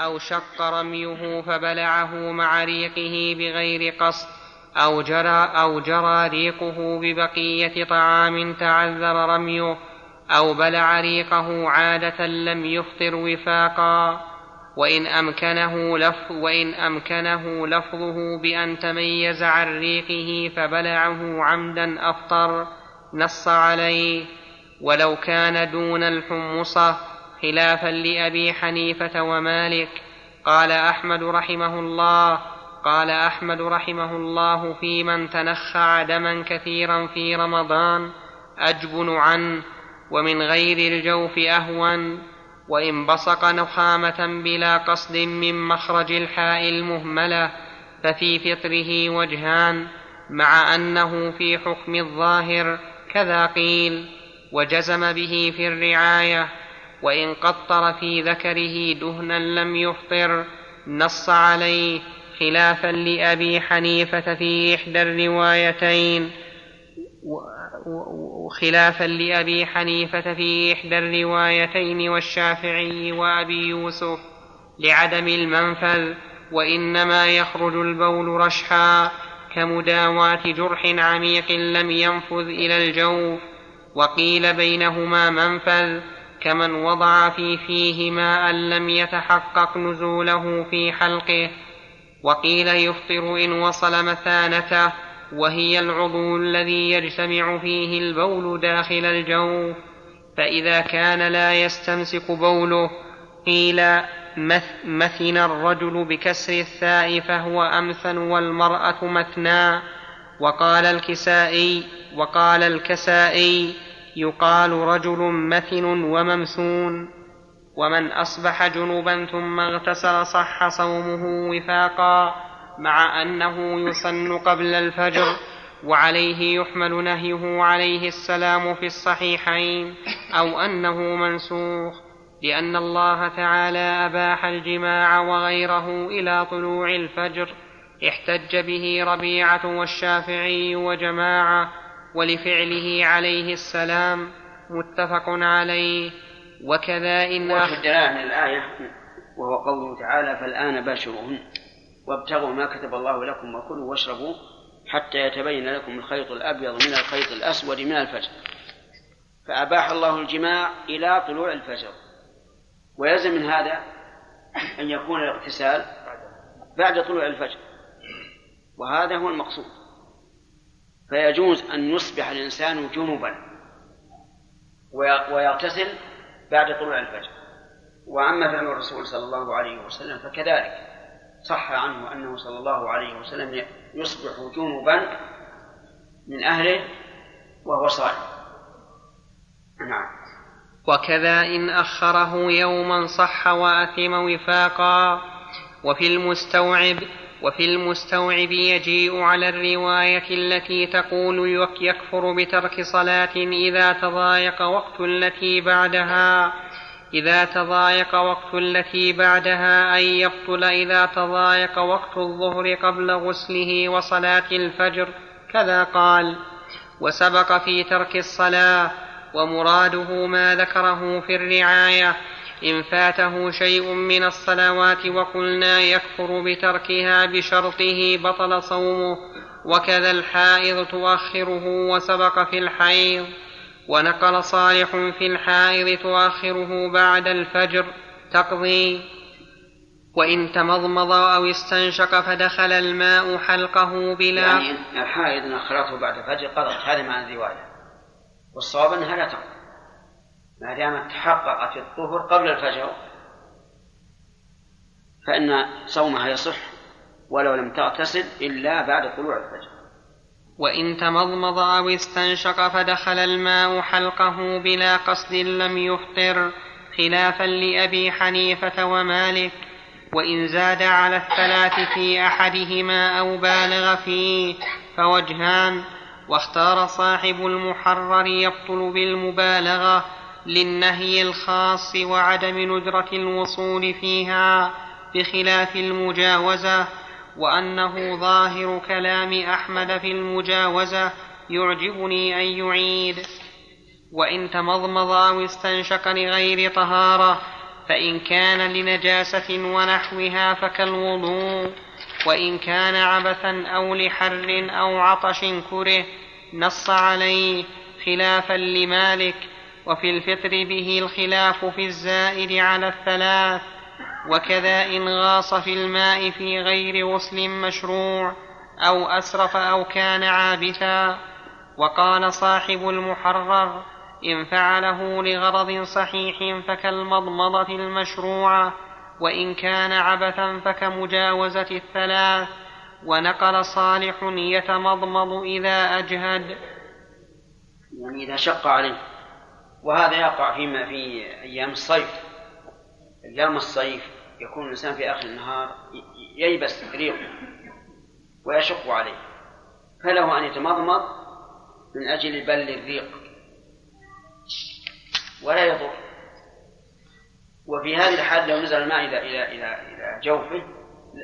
أو شق رميه فبلعه مع ريقه بغير قصد أو جرى أو جرى ريقه ببقية طعام تعذر رميه أو بلع ريقه عادة لم يفطر وفاقا. وإن أمكنه لفظ وإن أمكنه لفظه بأن تميز عن ريقه فبلعه عمدا أفطر نص عليه. ولو كان دون الحمصة خلافا لأبي حنيفة ومالك. قال أحمد رحمه الله قال أحمد رحمه الله في من تنخع دما كثيرا في رمضان أجبن عنه ومن غير الجوف أهون وإن بصق نخامة بلا قصد من مخرج الحاء المهملة ففي فطره وجهان مع أنه في حكم الظاهر كذا قيل وجزم به في الرعاية وإن قطر في ذكره دهنا لم يفطر نص عليه خلافا لأبي حنيفة في إحدى الروايتين. وخلافا لأبي حنيفة في إحدى الروايتين والشافعي وأبي يوسف لعدم المنفذ وإنما يخرج البول رشحا كمداواة جرح عميق لم ينفذ إلى الجوف وقيل بينهما منفذ كمن وضع في فيه ماء لم يتحقق نزوله في حلقه وقيل يفطر إن وصل مثانته وهي العضو الذي يجتمع فيه البول داخل الجوف فإذا كان لا يستمسك بوله قيل مثن الرجل بكسر الثاء فهو أمثن والمرأة مثنى وقال الكسائي وقال الكسائي يقال رجل مثن وممثون ومن أصبح جنبا ثم اغتسل صح صومه وفاقا مع أنه يسن قبل الفجر وعليه يحمل نهيه عليه السلام في الصحيحين أو أنه منسوخ لأن الله تعالى أباح الجماع وغيره إلى طلوع الفجر احتج به ربيعة والشافعي وجماعة ولفعله عليه السلام. متفق عليه. وكذا إن وجه الدلالة من الآية وهو قوله تعالى فالآن باشروهن. وابتغوا ما كتب الله لكم وكلوا واشربوا حتى يتبين لكم الخيط الأبيض من الخيط الأسود من الفجر. فأباح الله الجماع إلى طلوع الفجر. ويلزم من هذا أن يكون الاغتسال بعد طلوع الفجر. وهذا هو المقصود. فيجوز أن يصبح الإنسان جنبا ويغتسل بعد طلوع الفجر. وأما فعل الرسول صلى الله عليه وسلم فكذلك. صح عنه أنه صلى الله عليه وسلم يصبح جنبا من أهله وهو صائم. نعم. وكذا إن أخره يوما صح وأثم وفاقا. وفي المستوعب وفي المستوعب يجيء على الرواية التي تقول يكفر بترك صلاة إذا تضايق وقت التي بعدها. إذا تضايق وقت التي بعدها أن يبطل إذا تضايق وقت الظهر قبل غسله وصلاة الفجر. كذا قال. وسبق في ترك الصلاة ومراده ما ذكره في الرعاية. إن فاته شيء من الصلوات وقلنا يكفر بتركها بشرطه بطل صومه وكذا الحائض تؤخره وسبق في الحيض ونقل صالح في الحائض تؤخره بعد الفجر تقضي. وإن تمضمض أو استنشق فدخل الماء حلقه بلا. يعني الحائض أخرته بعد الفجر قضت هذا معنى الرواية. والصواب أنها لا تقضي. ما دامت تحققت الطهر قبل الفجر فإن صومها يصح ولو لم تغتسل إلا بعد طلوع الفجر. وإن تمضمض أو استنشق فدخل الماء حلقه بلا قصد لم يفطر خلافا لأبي حنيفة ومالك وإن زاد على الثلاث في أحدهما أو بالغ فيه فوجهان واختار صاحب المحرر يبطل بالمبالغة للنهي الخاص وعدم ندرة الوصول فيها بخلاف المجاوزة وأنه ظاهر كلام أحمد في المجاوزة يعجبني أن يعيد. وإن تمضمض أو استنشق لغير طهارة فإن كان لنجاسة ونحوها فكالوضوء وإن كان عبثا أو لحر أو عطش كره نص عليه خلافا لمالك وفي الفطر به الخلاف في الزائد على الثلاث وكذا إن غاص في الماء في غير غسل مشروع أو أسرف أو كان عابثا. وقال صاحب المحرر إن فعله لغرض صحيح فكالمضمضة المشروعة وإن كان عبثا فكمجاوزة الثلاث. ونقل صالح يتمضمض إذا أجهد. يعني إذا شق عليه. وهذا يقع فيما في أيام الصيف. أيام الصيف يكون الإنسان في آخر النهار ييبس ريقه ويشق عليه. فله أن يتمضمض من أجل بل الريق. ولا يضر. وفي هذه الحال لو نزل الماء إلى إلى إلى إلى جوفه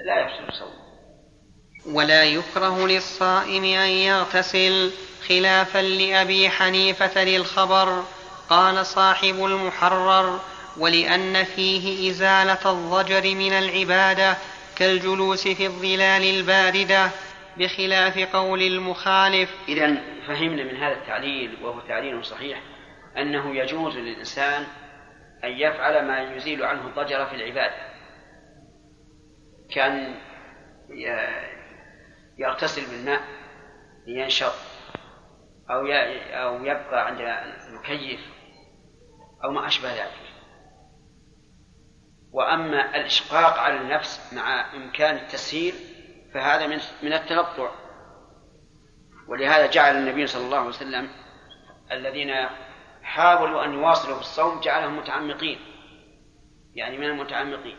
لا يفسد الصوم ولا يكره للصائم أن يغتسل خلافا لأبي حنيفة للخبر. قال صاحب المحرر ولأن فيه إزالة الضجر من العبادة كالجلوس في الظلال الباردة بخلاف قول المخالف. إذا فهمنا من هذا التعليل وهو تعليل صحيح أنه يجوز للإنسان أن يفعل ما يزيل عنه الضجر في العبادة. كان يغتسل بالماء لينشط أو أو يبقى عند المكيف أو ما أشبه ذلك. وأما الإشقاق على النفس مع إمكان التسهيل فهذا من من التنطع. ولهذا جعل النبي صلى الله عليه وسلم الذين حاولوا أن يواصلوا في الصوم جعلهم متعمقين. يعني من المتعمقين.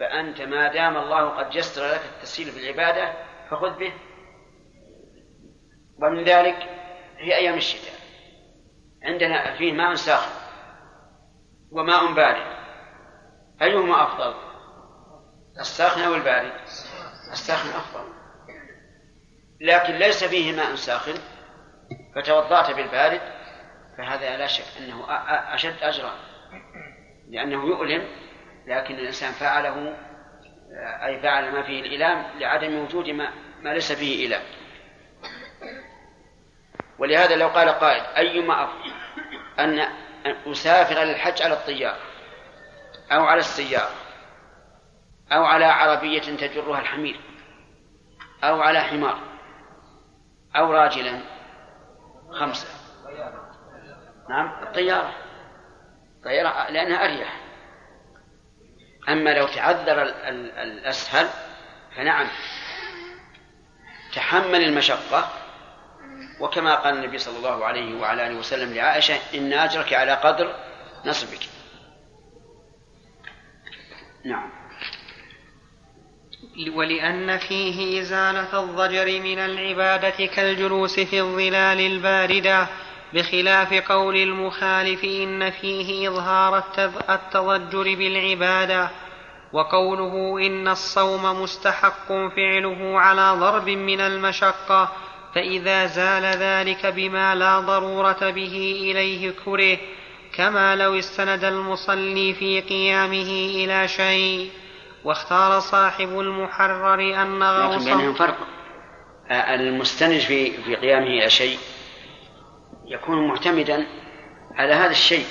فأنت ما دام الله قد يسر لك التسهيل في العبادة فخذ به. ومن ذلك في أيام الشتاء. عندنا فيه ماء ساخن. وماء بارد. أيهما أفضل؟ الساخن أو البارد؟ الساخن أفضل. لكن ليس فيه ماء ساخن فتوضأت بالبارد فهذا لا شك أنه أشد أجرا. لأنه يؤلم لكن الإنسان فعله أي فعل ما فيه الإيلام لعدم وجود ما, ما ليس فيه إيلام ولهذا لو قال قائل أيما أفضل؟ أن أسافر للحج على الطيارة أو على السيارة أو على عربية تجرها الحمير أو على حمار أو راجلا خمسة. نعم الطيارة. الطيارة لأنها أريح. أما لو تعذر الأسهل فنعم تحمل المشقة وكما قال النبي صلى الله عليه وعلى آله وسلم لعائشة إن أجرك على قدر نصبك. نعم. ولأن فيه إزالة الضجر من العبادة كالجلوس في الظلال الباردة بخلاف قول المخالف إن فيه إظهار التضجر بالعبادة وقوله إن الصوم مستحق فعله على ضرب من المشقة فإذا زال ذلك بما لا ضرورة به إليه كره كما لو استند المصلي في قيامه إلى شيء. واختار صاحب المحرر أن غوصه. بينهم فرق. المستند في في قيامه إلى شيء يكون معتمدا على هذا الشيء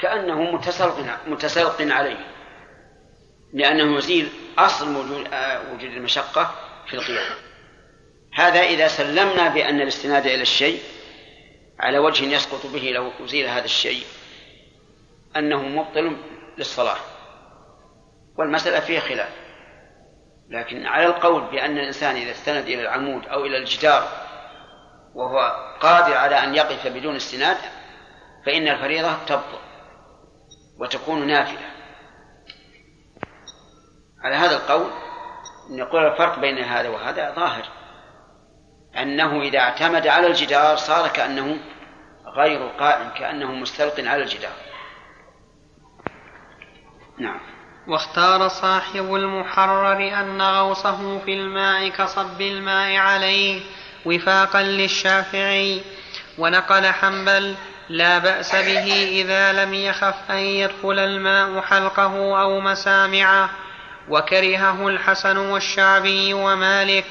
كأنه متسلط متسلط عليه لأنه يزيل أصل وجود وجود المشقة في القيام. هذا إذا سلمنا بأن الاستناد إلى الشيء على وجه يسقط به لو أزيل هذا الشيء أنه مبطل للصلاة. والمسألة فيها خلاف. لكن على القول بأن الإنسان إذا استند إلى العمود أو إلى الجدار وهو قادر على أن يقف بدون استناد فإن الفريضة تبطل وتكون نافلة. على هذا القول نقول الفرق بين هذا وهذا ظاهر. أنه إذا اعتمد على الجدار صار كأنه غير قائم كأنه مستلق على الجدار. نعم. واختار صاحب المحرر أن غوصه في الماء كصب الماء عليه وفاقا للشافعي. ونقل حنبل لا بأس به إذا لم يخف أن يدخل الماء حلقه أو مسامعه. وكرهه الحسن والشعبي ومالك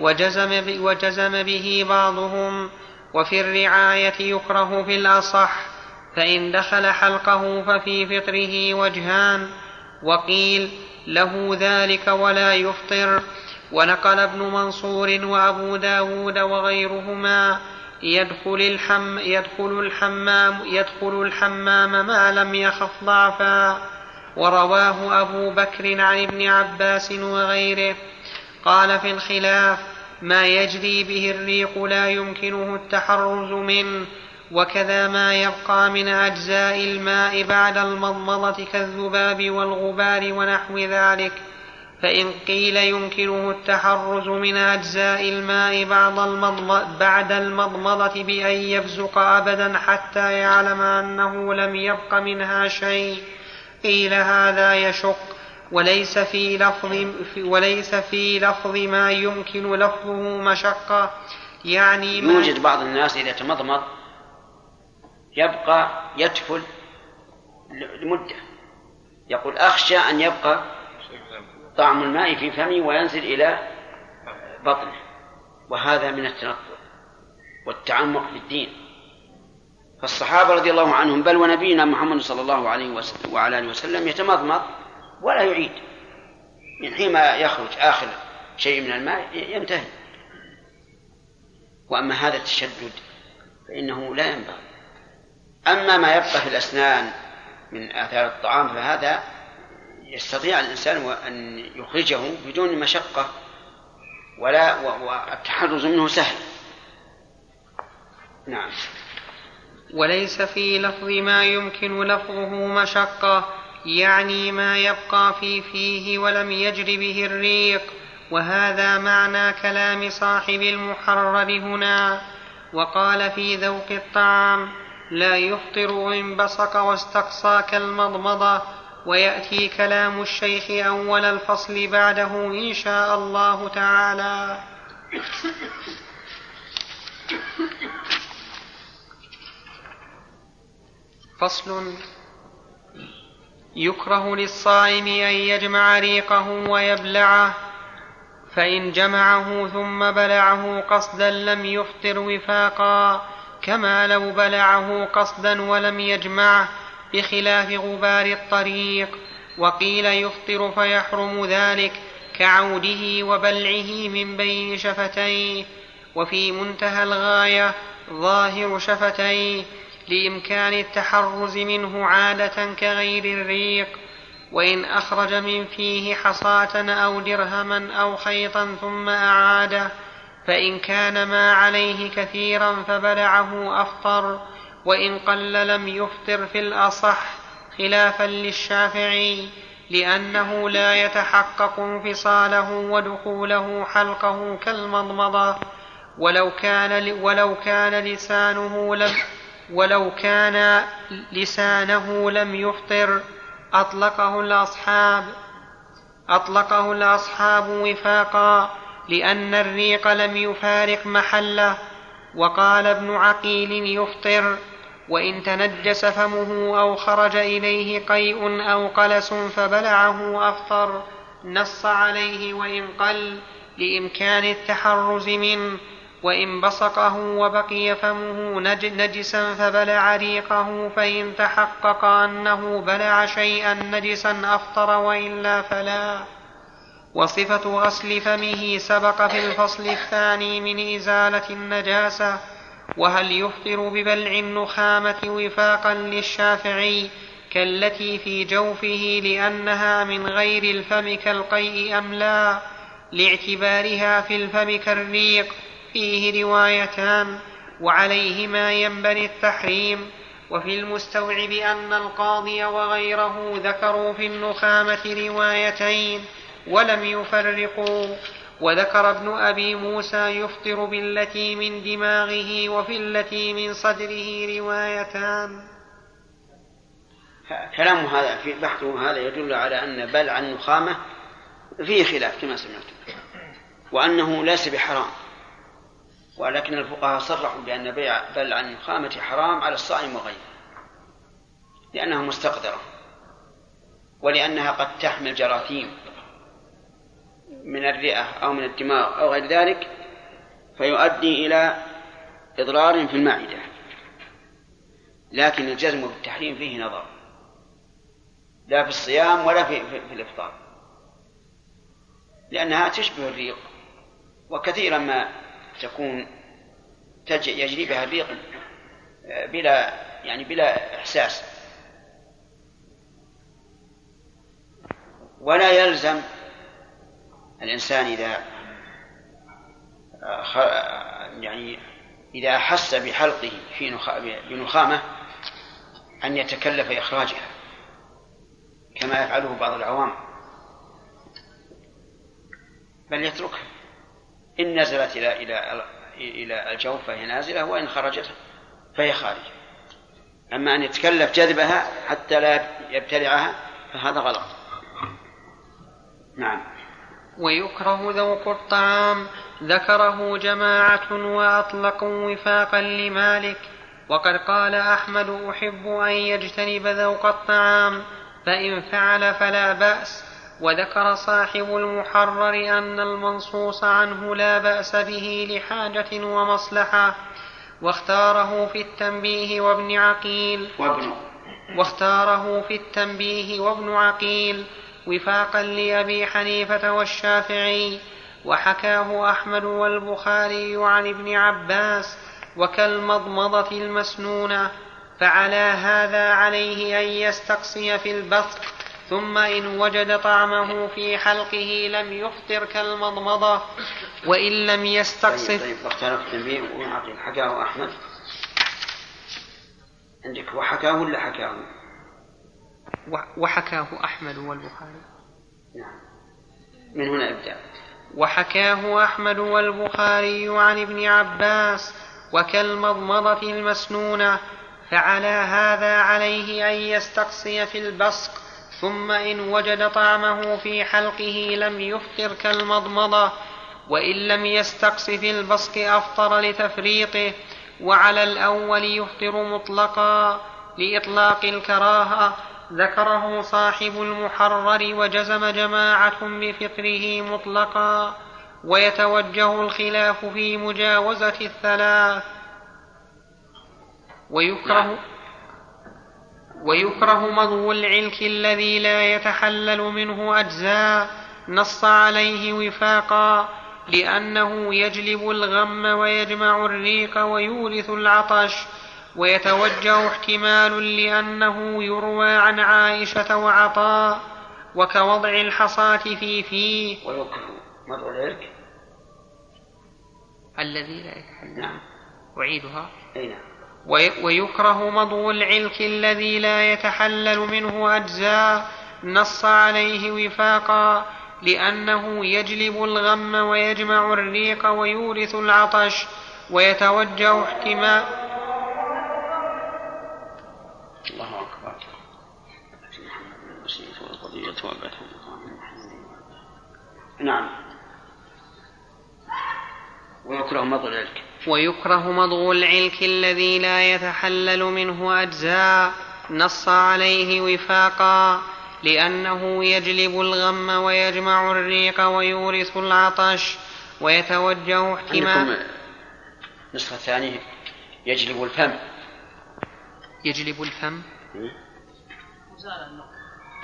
وجزم, وجزم به بعضهم وفي الرعاية يكره في الأصح فإن دخل حلقه ففي فطره وجهان وقيل له ذلك ولا يفطر ونقل ابن منصور وأبو داود وغيرهما يدخل, الحم يدخل الحمام يدخل الحمام ما لم يخف ضعفا ورواه أبو بكر عن ابن عباس وغيره. قال في الخلاف ما يجري به الريق لا يمكنه التحرز منه وكذا ما يبقى من أجزاء الماء بعد المضمضة كالذباب والغبار ونحو ذلك. فإن قيل يمكنه التحرز من أجزاء الماء بعد المضمضة, بعد المضمضة بأن يبزق أبدا حتى يعلم أنه لم يبق منها شيء قيل هذا يشق. وليس في لفظ وليس في لفظ ما يمكن لفظه مشقة. يعني ما يوجد بعض الناس إذا تمضمض يبقى يتفل لمدة. يقول أخشى أن يبقى طعم الماء في فمي وينزل إلى بطنه. وهذا من التنطع والتعمق في الدين. فالصحابة رضي الله عنهم بل ونبينا محمد صلى الله عليه وسلم وعلى آله وسلم يتمضمض ولا يعيد. من حين يخرج آخر شيء من الماء ينتهي. وأما هذا التشدد فإنه لا ينبغي. أما ما يبقى في الأسنان من آثار الطعام فهذا يستطيع الإنسان أن يخرجه بدون مشقة ولا والتحرز منه سهل. نعم. وليس في لفظ ما يمكن لفظه مشقة. يعني ما يبقى في فيه ولم يجر به الريق وهذا معنى كلام صاحب المحرر هنا. وقال في ذوق الطعام لا يفطر إن بصق واستقصى كالمضمضة ويأتي كلام الشيخ أول الفصل بعده إن شاء الله تعالى. فصل يكره للصائم أن يجمع ريقه ويبلعه فإن جمعه ثم بلعه قصدا لم يفطر وفاقا كما لو بلعه قصدا ولم يجمعه بخلاف غبار الطريق وقيل يفطر فيحرم ذلك كعوده وبلعه من بين شفتيه وفي منتهى الغاية ظاهر شفتيه لإمكان التحرز منه عادة كغير الريق وإن أخرج من فيه حصاة أو درهما أو خيطا ثم أعاده فإن كان ما عليه كثيرا فبلعه أفطر وإن قل لم يفطر في الأصح خلافا للشافعي لأنه لا يتحقق انفصاله ودخوله حلقه كالمضمضة ولو كان ولو كان لسانه لم ولو كان لسانه لم يفطر أطلقه الأصحاب أطلقه الأصحاب وفاقا لأن الريق لم يفارق محله وقال ابن عقيل يفطر وإن تنجس فمه أو خرج إليه قيء أو قلس فبلعه أفطر نص عليه وإن قل لإمكان التحرز منه وإن بصقه وبقي فمه نجسا فبلع ريقه فإن تحقق أنه بلع شيئا نجسا أفطر وإلا فلا. وصفة غسل فمه سبق في الفصل الثاني من إزالة النجاسة وهل يفطر ببلع النخامة وفاقا للشافعي كالتي في جوفه لأنها من غير الفم كالقيء أم لا لاعتبارها في الفم كالريق فيه روايتان وعليهما ينبني التحريم وفي المستوعب أن القاضي وغيره ذكروا في النخامة روايتين ولم يفرقوا وذكر ابن أبي موسى يفطر بالتي من دماغه وفي التي من صدره روايتان. كلام هذا في بحثه هذا يدل على أن بلع النخامة فيه خلاف كما سمعت وأنه ليس بحرام. ولكن الفقهاء صرحوا بأن بيع بلع النخامة حرام على الصائم وغيره لأنها مستقدرة ولأنها قد تحمل جراثيم من الرئة أو من الدماغ أو غير ذلك فيؤدي إلى إضرار في المعدة. لكن الجزم بالتحريم فيه نظر لا في الصيام ولا في, في, في الإفطار لأنها تشبه الريق وكثيرا ما تكون يجري بها الريق آه، بلا يعني بلا إحساس. ولا يلزم الإنسان إذا آه، يعني إذا أحس بحلقه في بنخامة أن يتكلف إخراجها كما يفعله بعض العوام. بل يتركها. إن نزلت إلى إلى إلى الجوف فهي نازلة وإن خرجت فهي خارجة. أما أن يتكلف جذبها حتى لا يبتلعها فهذا غلط. نعم. ويكره ذوق الطعام. ذكره جماعة وأطلقوا وفاقا لمالك. وقد قال أحمد أحب أن يجتنب ذوق الطعام فإن فعل فلا بأس. وذكر صاحب المحرر أن المنصوص عنه لا بأس به لحاجة ومصلحة واختاره في التنبيه وابن عقيل. وابن. واختاره في التنبيه وابن عقيل وفاقا لأبي حنيفة والشافعي. وحكاه أحمد والبخاري عن ابن عباس وكالمضمضة المسنونة فعلى هذا عليه أن يستقصي في البصق ثم إن وجد طعمه في حلقه لم يفطر كالمضمضة وإن لم يستقصف طيب, طيب اختلف التنبيه حكاه أحمد. عندك وحكاه ولا حكاه؟ وحكاه أحمد والبخاري. نعم. من هنا ابدأ. وحكاه أحمد والبخاري عن ابن عباس وكالمضمضة المسنونة فعلى هذا عليه أن يستقصي في البصق ثم إن وجد طعمه في حلقه لم يفطر كالمضمضة وإن لم يستقص في البصق أفطر لتفريطه وعلى الأول يفطر مطلقا لإطلاق الكراهة ذكره صاحب المحرر وجزم جماعة بفطره مطلقا ويتوجه الخلاف في مجاوزة الثلاث ويكره. ويكره مضغ العلك الذي لا يتحلل منه أجزاء نص عليه وفاقا لأنه يجلب الغم ويجمع الريق ويورث العطش ويتوجه احتمال لأنه يروى عن عائشة وعطاء وكوضع الحصاة في فيه ويكره مضغ العلك؟ الذي لا يتحلل. نعم. أعيدها. أي نعم. ويكره مضغ العلك الذي لا يتحلل منه أجزاء نص عليه وفاقا لأنه يجلب الغم ويجمع الريق ويورث العطش ويتوجه احتمال الله أكبر. نعم. ويكره مضغ العلك. ويكره مضغ العلك الذي لا يتحلل منه أجزاء. نص عليه وفاقا لأنه يجلب الغم ويجمع الريق ويورث العطش ويتوجه احتمال النسخة الثانية يجلب الفم. يجلب الفم.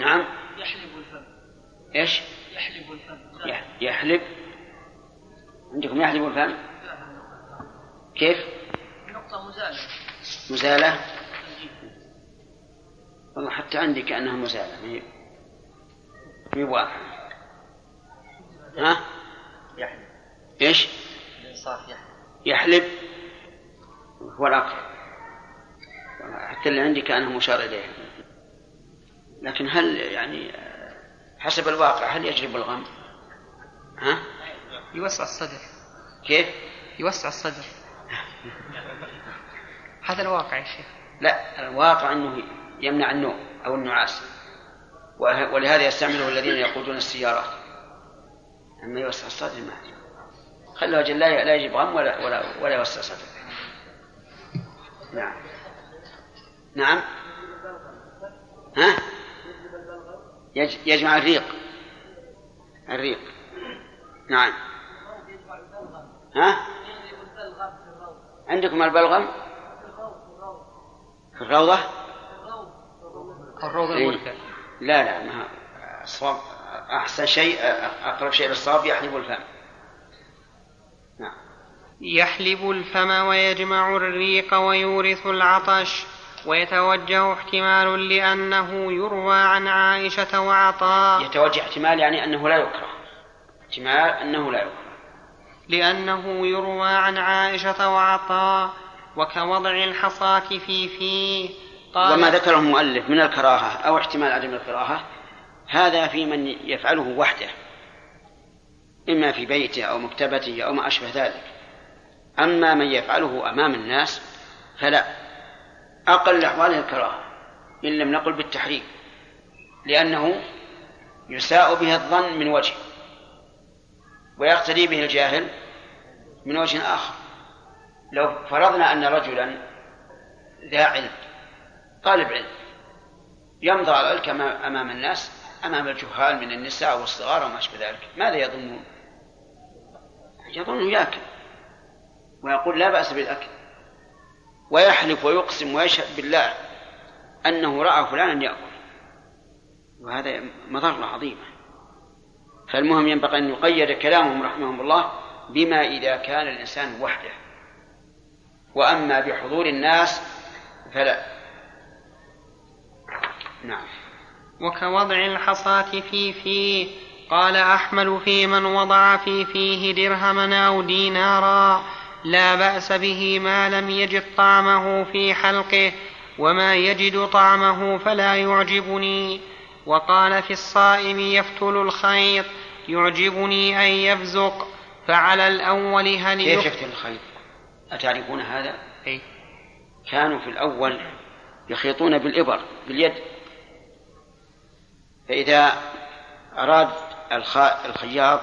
نعم. يحلب الفم. إيش؟ يحلب الفم. يحلب. عندكم يحلب الفم؟ كيف؟ نقطة مزالة مزالة؟ والله حتى عندي كأنها مزالة هي هي واضحة ها؟ يحلب إيش؟ الإنصاف يحلب يحلب هو الأقرب حتى اللي عندي كأنه مشار إليه لكن هل يعني حسب الواقع هل يجلب الغم؟ ها؟ يوسع الصدر كيف؟ يوسع الصدر هذا الواقع يا شيخ. لا الواقع أنه يمنع النوم أو النعاس. ولهذا يستعمله الذين يقودون السيارات. أما يوسع الصدر ما قال له لا يجب غم ولا ولا ولا يوسع صدره. نعم. نعم. ها؟ يجمع الريق. الريق. نعم. ها؟ عندكم البلغم؟ في الروضة؟ الروضة إيه. الملكة. لا لا ما الصواب أحسن شيء أقرب شيء للصواب يحلب الفم. نعم. يحلب الفم ويجمع الريق ويورث العطش ويتوجه احتمال لأنه يروى عن عائشة وعطاء. يتوجه احتمال يعني أنه لا يكره. احتمال أنه لا يكره. لأنه يروى عن عائشة وعطاء وكوضع الحصاة في فيه. قال وما ذكره المؤلف من الكراهة أو احتمال عدم الكراهة هذا في من يفعله وحده إما في بيته أو مكتبته أو ما أشبه ذلك. أما من يفعله أمام الناس فلا. أقل أحواله الكراهة إن لم نقل بالتحريم لأنه يساء به الظن من وجه. ويقتدي به الجاهل من وجه آخر. لو فرضنا أن رجلا ذا علم طالب علم يمضى على أمام الناس أمام الجهال من النساء والصغار وما أشبه ذلك. ماذا يظنون؟ يظن ياكل ويقول لا بأس بالأكل ويحلف ويقسم ويشهد بالله أنه رأى فلانا يأكل. وهذا مضرة عظيمة. فالمهم ينبغي أن يقيد كلامهم رحمهم الله بما إذا كان الإنسان وحده. وأما بحضور الناس فلا. نعم. وكوضع الحصاة في فيه قال أحمل في من وضع في فيه درهما أو دينارا لا بأس به ما لم يجد طعمه في حلقه. وما يجد طعمه فلا يعجبني. وقال في الصائم يفتل الخيط. يعجبني أن يبزق فعلى الأول هل كيف يفتل الخيط أتعرفون هذا؟ أي كانوا في الأول يخيطون بالإبر باليد. فإذا أراد الخياط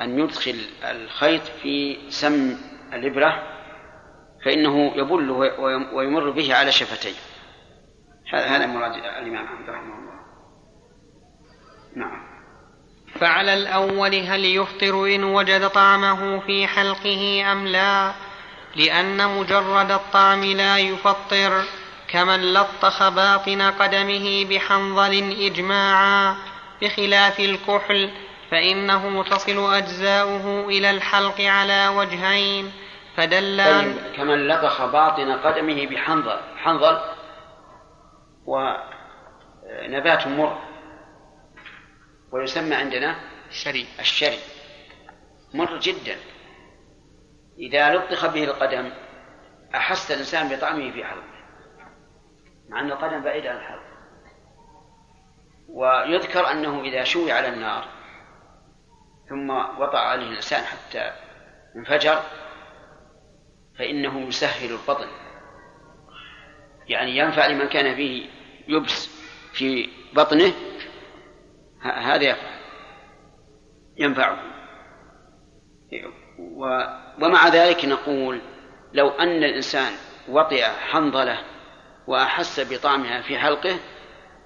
أن يدخل الخيط في سم الإبرة فإنه يبل ويمر به على شفتيه. هذا مراد الإمام أحمد رحمه الله. نعم. فعلى الأول هل يفطر إن وجد طعمه في حلقه أم لا؟ لأن مجرد الطعم لا يفطر كمن لطخ باطن قدمه بحنظل إجماعا بخلاف الكحل فإنه تصل أجزاؤه إلى الحلق على وجهين فدل طيب كمن لطخ باطن قدمه بحنظل حنظل ونبات مر. ويسمى عندنا الشري. الشري. مر جدا. إذا لطخ به القدم أحس الإنسان بطعمه في حلقه مع أن القدم بعيد عن الحلق. ويذكر أنه إذا شوي على النار ثم وطأ عليه الإنسان حتى انفجر فإنه يسهل البطن. يعني ينفع لمن كان فيه يبس في بطنه هذا يفعل ينفعه ومع ذلك نقول لو أن الإنسان وطئ حنظلة وأحس بطعمها في حلقه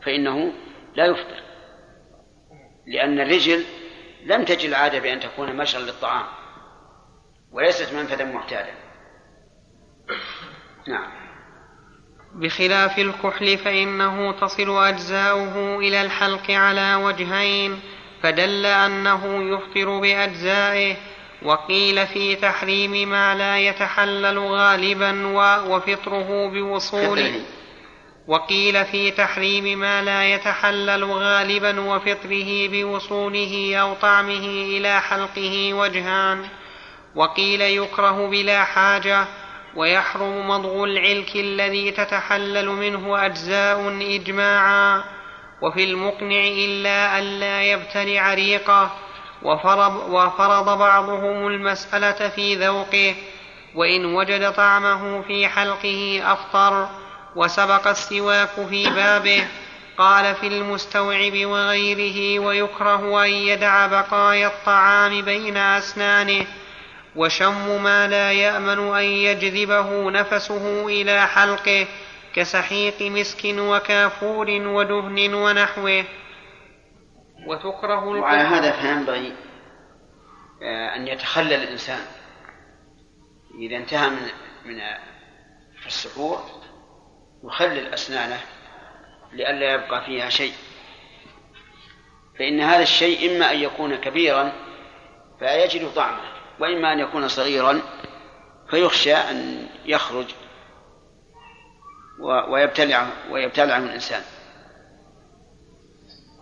فإنه لا يفطر. لأن الرجل لم تجد العادة بأن تكون مشرا للطعام وليست منفذا معتادا نعم. بخلاف الكحل فإنه تصل أجزاؤه إلى الحلق على وجهين فدل أنه يفطر بأجزائه. وقيل في تحريم ما لا يتحلل غالبا وفطره بوصول وقيل في تحريم ما لا يتحلل غالبا وفطره بوصوله أو طعمه إلى حلقه وجهان. وقيل يكره بلا حاجة ويحرم مضغ العلك الذي تتحلل منه أجزاء إجماعا. وفي المقنع إلا ألا يبتلع ريقه. وفرض, وفرض بعضهم المسألة في ذوقه. وإن وجد طعمه في حلقه أفطر. وسبق السواك في بابه. قال في المستوعب وغيره ويكره أن يدع بقايا الطعام بين أسنانه. وشم ما لا يأمن أن يجذبه نفسه إلى حلقه كسحيق مسك وكافور ودهن ونحوه. وتكره وعلى هذا فينبغي آه، أن يتخلى الإنسان. إذا انتهى من من السحور يخلل أسنانه لئلا يبقى فيها شيء. فإن هذا الشيء إما أن يكون كبيرا فيجد طعمه. وإما أن يكون صغيرا فيخشى أن يخرج ويبتلعه ويبتلعه الإنسان.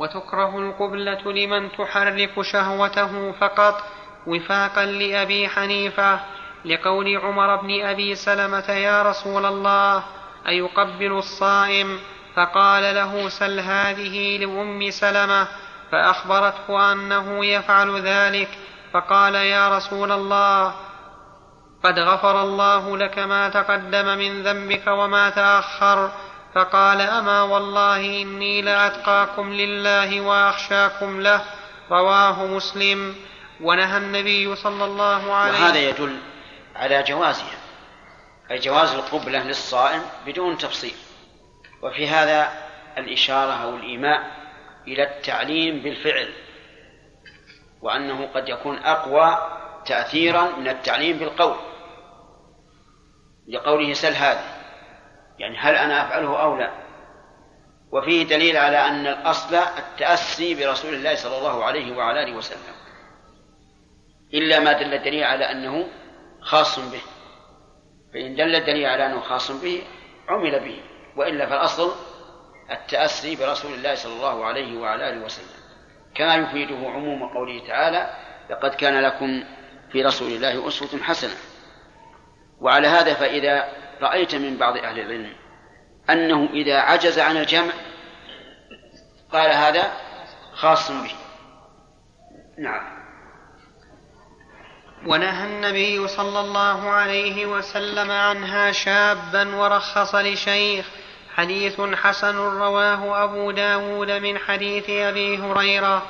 وتكره القبلة لمن تحرك شهوته فقط. وفاقا لأبي حنيفة لقول عمر بن أبي سلمة يا رسول الله أيقبل الصائم؟ فقال له سل هذه لأم سلمة. فأخبرته أنه يفعل ذلك. فقال يا رسول الله قد غفر الله لك ما تقدم من ذنبك وما تأخر. فقال أما والله إني لأتقاكم لله وأخشاكم له رواه مسلم. ونهى النبي صلى الله عليه وسلم وهذا يدل على جوازها أي جواز القبلة للصائم بدون تفصيل. وفي هذا الإشارة أو الإيماء إلى التعليم بالفعل. وأنه قد يكون أقوى تأثيرا من التعليم بالقول لقوله سل هذه يعني هل أنا أفعله أو لا؟ وفيه دليل على أن الأصل التأسي برسول الله صلى الله عليه وعلى آله وسلم إلا ما دل الدليل على أنه خاص به فإن دل الدليل على أنه خاص به عمل به وإلا فالأصل التأسي برسول الله صلى الله عليه وعلى آله وسلم. كما يفيده عموم قوله تعالى لقد كان لكم في رسول الله أسوة حسنة. وعلى هذا فإذا رأيت من بعض أهل العلم أنه إذا عجز عن الجمع قال هذا خاص به. نعم. ونهى النبي صلى الله عليه وسلم عنها شابا ورخص لشيخ حديث حسن رواه أبو داود من حديث أبي هريرة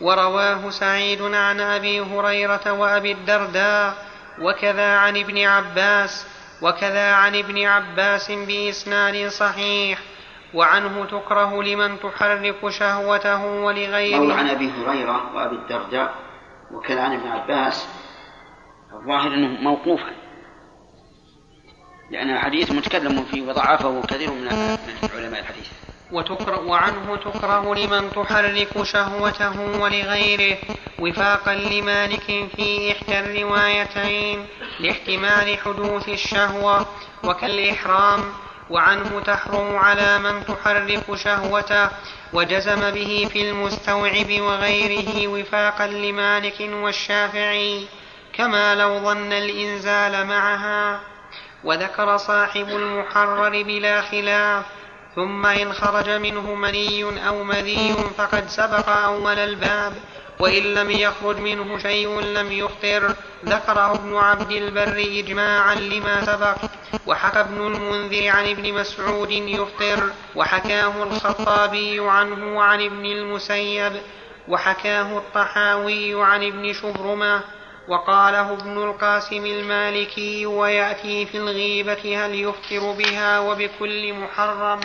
ورواه سعيد عن أبي هريرة وأبي الدرداء وكذا عن ابن عباس وكذا عن ابن عباس بإسناد صحيح وعنه تكره لمن تحرك شهوته ولغيره. عن أبي هريرة وأبي الدرداء وكذا عن ابن عباس الظاهر أنه موقوفا. لأن الحديث متكلم فيه وضعفه كثير من علماء الحديث. وتكره وعنه تكره لمن تحرك شهوته ولغيره وفاقا لمالك في إحدى الروايتين لاحتمال حدوث الشهوة وكالإحرام وعنه تحرم على من تحرك شهوته وجزم به في المستوعب وغيره وفاقا لمالك والشافعي كما لو ظن الإنزال معها. وذكر صاحب المحرر بلا خلاف ثم إن خرج منه مني أو مذي فقد سبق أول الباب وإن لم يخرج منه شيء لم يفطر ذكره ابن عبد البر إجماعا لما سبق وحكى ابن المنذر عن ابن مسعود يفطر وحكاه الخطابي عنه وعن ابن المسيب وحكاه الطحاوي عن ابن شبرمة وقاله ابن القاسم المالكي ويأتي في الغيبة هل يفطر بها وبكل محرم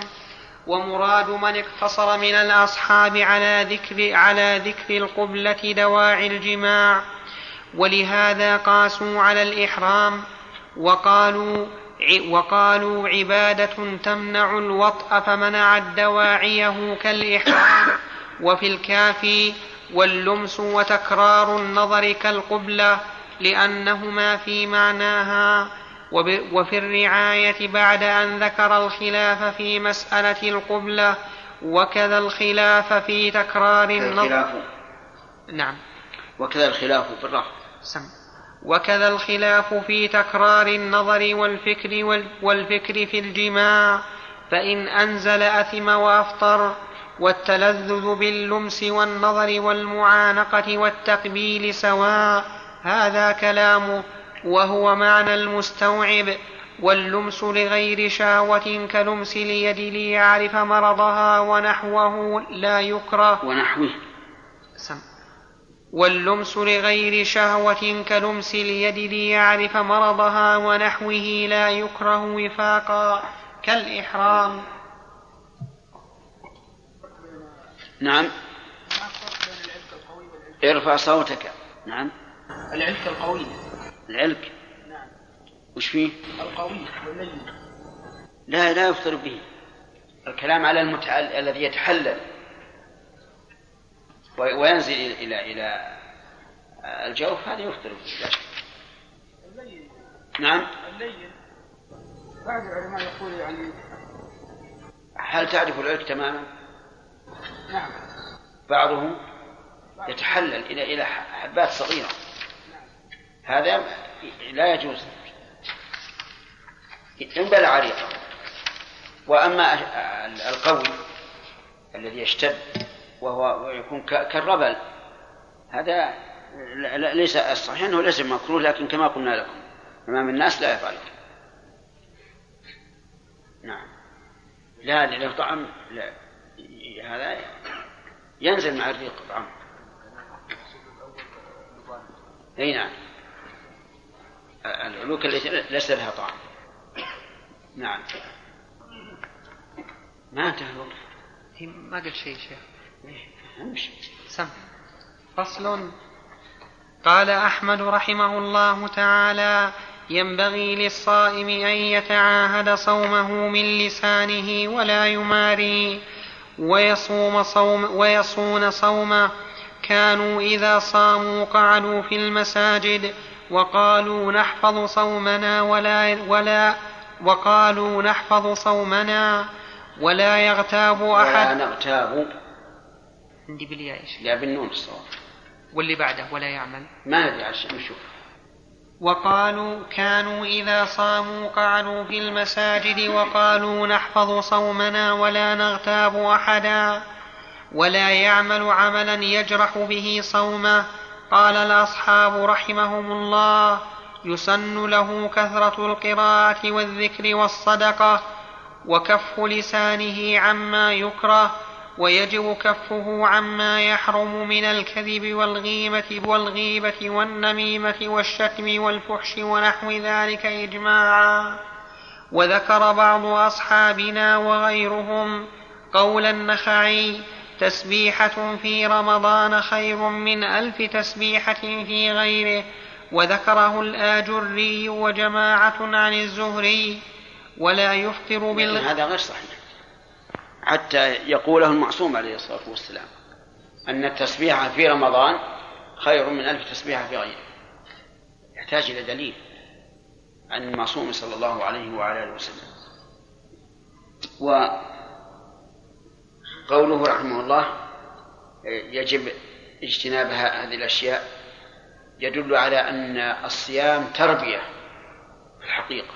ومراد من اقتصر من الأصحاب على ذكر على ذكر القبلة دواعي الجماع ولهذا قاسوا على الإحرام وقالوا وقالوا عبادة تمنع الوطأ فمنعت دواعيه كالإحرام وفي الكافي واللمس وتكرار النظر كالقبلة لأنهما في معناها. وفي الرعاية بعد أن ذكر الخلاف في مسألة القبلة وكذا الخلاف في تكرار النظر. نعم. وكذا الخلاف في الرفض. سم. وكذا الخلاف في تكرار النظر والفكر والفكر في الجماع. فإن أنزل أثم وأفطر والتلذذ باللمس والنظر والمعانقة والتقبيل سواء هذا كلامه وهو معنى المستوعب. واللمس لغير شهوة كلمس اليد ليعرف مرضها ونحوه لا يكره. ونحوه. سم. واللمس لغير شهوة كلمس اليد ليعرف مرضها ونحوه لا يكره وفاقا. كالإحرام. نعم. ارفع صوتك. نعم. العلك القوي. العلك. نعم. وش فيه؟ القوي واللين لا لا يفطر به. الكلام على المتعل... الذي يتحلل. وينزل إلى إلى إلى الجوف هذا يفطر به. اللين نعم. اللين بعض العلماء يقول يعني هل تعرف العلك تماما؟ نعم. بعضه يتحلل إلى إلى حبات صغيرة. هذا لا يجوز. إن بلع ريقه وأما القوي الذي يشتد وهو يكون كالربل هذا ليس الصحيح أنه ليس مكروه لكن كما قلنا لكم أمام الناس لا يفعله نعم. لا لأنه طعم لا. هذا ينزل مع الريق طعم أي نعم. العلوك التي ليس لها طعم. نعم. ما انتهى الوقت؟ ما قلت شيء شيخ. امشي سم فصل. قال أحمد رحمه الله تعالى ينبغي للصائم أن يتعاهد صومه من لسانه ولا يماري. ويصوم صوم ويصون صومه كانوا إذا صاموا قعدوا في المساجد وقالوا نحفظ صومنا ولا ولا وقالوا نحفظ صومنا ولا يغتاب ولا احد نغتاب. عندي بالياء؟ لا بالنون الصواب. واللي بعده ولا يعمل. ما ندري عشان نشوف وقالوا كانوا إذا صاموا قعدوا في المساجد وقالوا نحفظ صومنا ولا نغتاب أحدا ولا يعمل عملا يجرح به صومه. قال الأصحاب رحمهم الله يسن له كثرة القراءة والذكر والصدقة وكف لسانه عما يكره ويجب كفه عما يحرم من الكذب والغيبة والغيبة والنميمة والشتم والفحش ونحو ذلك إجماعا. وذكر بعض أصحابنا وغيرهم قول النخعي تسبيحة في رمضان خير من ألف تسبيحة في غيره. وذكره الآجري وجماعة عن الزهري. ولا يفطر لكن بال هذا غير صحيح. حتى يقوله المعصوم عليه الصلاة والسلام أن التسبيح في رمضان خير من ألف تسبيحة في غيره. يحتاج إلى دليل عن المعصوم صلى الله عليه وعلى آله وسلم. وقوله رحمه الله يجب اجتناب هذه الأشياء يدل على أن الصيام تربية في الحقيقة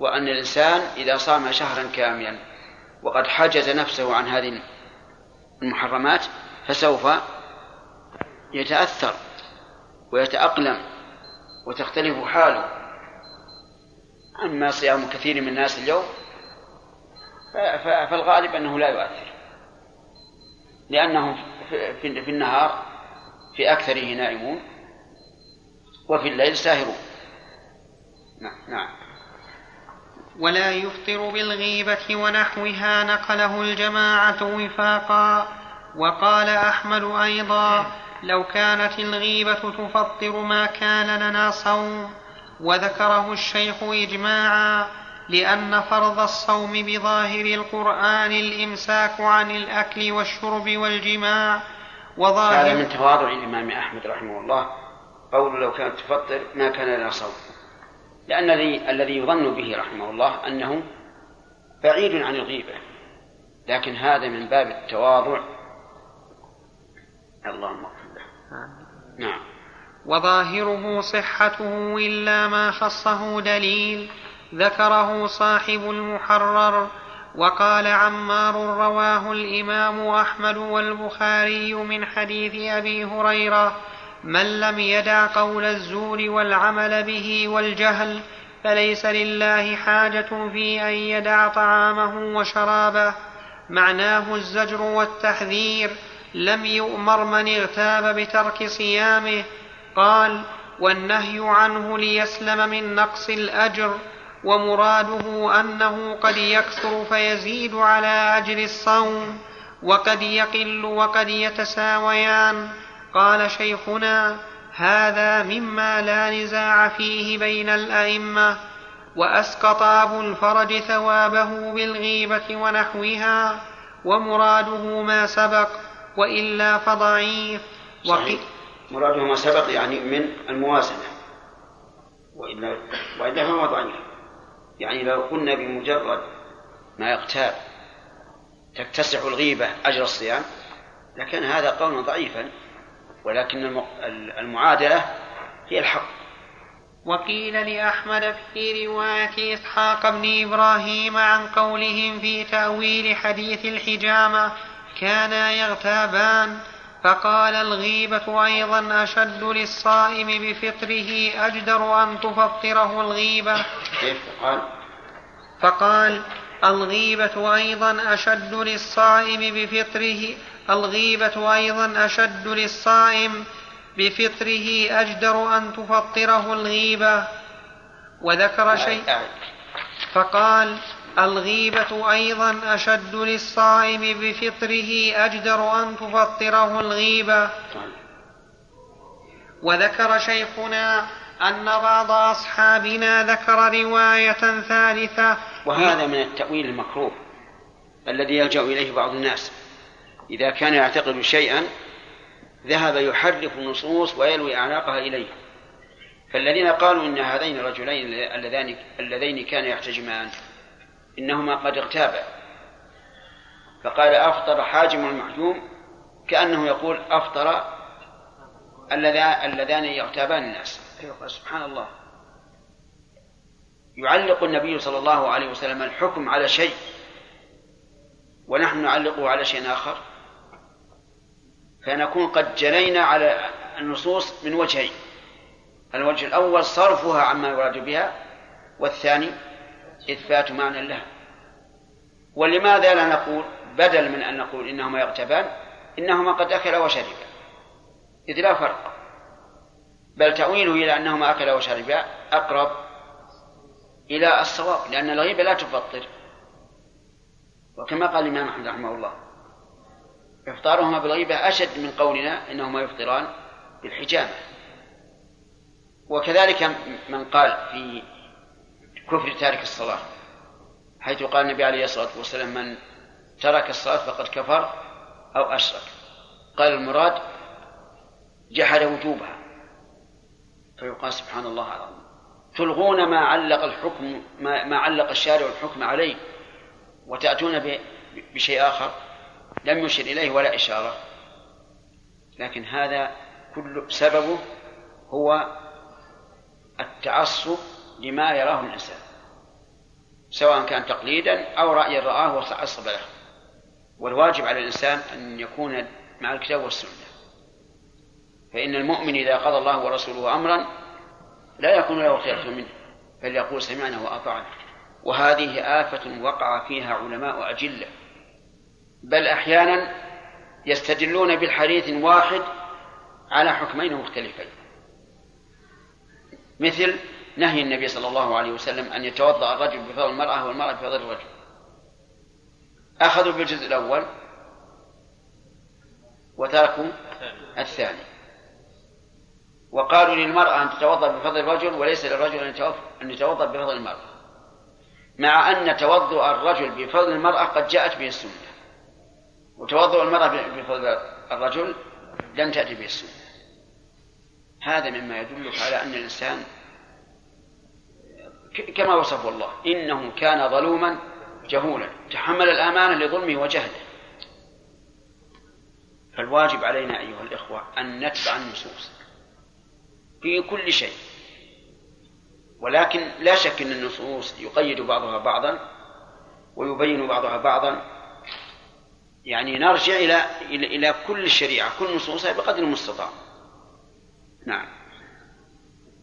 وأن الإنسان إذا صام شهرا كاملا وقد حجز نفسه عن هذه المحرمات فسوف يتأثر ويتأقلم وتختلف حاله أما صيام كثير من الناس اليوم فالغالب أنه لا يؤثر. لأنهم في النهار في أكثره نائمون وفي الليل ساهرون. نعم نعم. ولا يفطر بالغيبة ونحوها نقله الجماعة وفاقا. وقال أحمد أيضا لو كانت الغيبة تفطر ما كان لنا صوم. وذكره الشيخ إجماعا لأن فرض الصوم بظاهر القرآن الإمساك عن الأكل والشرب والجماع. هذا وظاهر من تواضع الإمام أحمد رحمه الله. قول لو كانت تفطر ما كان لنا صوم. لأن الذي يظن به رحمه الله أنه بعيد عن الغيبة. لكن هذا من باب التواضع. اللهم اغفر له. نعم. وظاهره صحته إلا ما خصه دليل. ذكره صاحب المحرر. وقال عمار رواه الإمام أحمد والبخاري من حديث أبي هريرة من لم يدع قول الزور والعمل به والجهل فليس لله حاجة في أن يدع طعامه وشرابه. معناه الزجر والتحذير. لم يؤمر من اغتاب بترك صيامه. قال والنهي عنه ليسلم من نقص الأجر. ومراده أنه قد يكثر فيزيد على أجر الصوم. وقد يقل وقد يتساويان. قال شيخنا هذا مما لا نزاع فيه بين الأئمة واسقط ابو الفرج ثوابه بالغيبة ونحوها ومراده ما سبق وإلا فضعيف. صحيح. مراده ما سبق يعني من الموازنة. والا وإلا فهو ضعيف يعني لو قلنا بمجرد ما يغتاب تتسع الغيبة أجر الصيام لكان هذا قولا ضعيفا. ولكن المعادلة هي الحق. وقيل لأحمد في رواية إسحاق بن إبراهيم عن قولهم في تأويل حديث الحجامة كانا يغتابان فقال الغيبة أيضا أشد للصائم بفطره أجدر أن تفطره الغيبة. كيف؟ قال؟ فقال الغيبة أيضا أشد للصائم بفطره الغيبة أيضا أشد للصائم بفطره أجدر أن تفطره الغيبة. وذكر شيء فقال الغيبة أيضا أشد للصائم بفطره أجدر أن تفطره الغيبة. وذكر شيخنا أن بعض أصحابنا ذكر رواية ثالثة. وهذا من التأويل المكروه الذي يلجأ إليه بعض الناس. إذا كان يعتقد شيئا ذهب يحرف النصوص ويلوي أعناقها إليه. فالذين قالوا إن هذين الرجلين اللذان اللذين كانا يحتجمان إنهما قد اغتابا. فقال أفطر حاجم المحجوم كأنه يقول أفطر اللذان يغتابان الناس. سبحان الله. يعلق النبي صلى الله عليه وسلم الحكم على شيء ونحن نعلقه على شيء آخر. فنكون قد جنينا على النصوص من وجهين. الوجه الأول صرفها عما يراد بها والثاني إثبات معنى لها. ولماذا لا نقول بدل من أن نقول إنهما يغتبان؟ إنهما قد أكلا وشربا. إذ لا فرق. بل تأويله إلى أنهما أكلا وشربا أقرب إلى الصواب لأن الغيبة لا تفطر. وكما قال الإمام أحمد رحمه الله إفطارهما بالغيبة أشد من قولنا إنهما يفطران بالحجامة. وكذلك من قال في كفر تارك الصلاة حيث قال النبي عليه الصلاة والسلام من ترك الصلاة فقد كفر أو أشرك. قال المراد جحد وجوبها. فيقال سبحان الله العظيم. تلغون ما علق الحكم ما, ما علق الشارع الحكم عليه وتأتون بشيء آخر؟ لم يشر إليه ولا إشارة. لكن هذا كل سببه هو التعصب لما يراه الإنسان سواء كان تقليدا أو رأيا رآه وتعصب له. والواجب على الإنسان أن يكون مع الكتاب والسنة. فإن المؤمن إذا قضى الله ورسوله أمرا لا يكون له خيرة منه بل يقول سمعنا وأطعنا. وهذه آفة وقع فيها علماء أجلة. بل أحيانا يستدلون بالحديث واحد على حكمين مختلفين. مثل نهي النبي صلى الله عليه وسلم أن يتوضأ الرجل بفضل المرأة والمرأة بفضل الرجل. أخذوا بالجزء الأول وتركوا الثاني. وقالوا للمرأة أن تتوضأ بفضل الرجل وليس للرجل أن يتوضأ بفضل المرأة. مع أن توضؤ الرجل بفضل المرأة قد جاءت به السنة. وتوضؤ المرأة بفضل الرجل لم تأتي به السنة هذا مما يدلك على أن الإنسان كما وصفه الله إنه كان ظلوما جهولا تحمل الأمانة لظلمه وجهله. فالواجب علينا أيها الإخوة أن نتبع النصوص في كل شيء. ولكن لا شك أن النصوص يقيد بعضها بعضا ويبين بعضها بعضا يعني نرجع إلى إلى, كل الشريعة كل نصوصها بقدر المستطاع. نعم.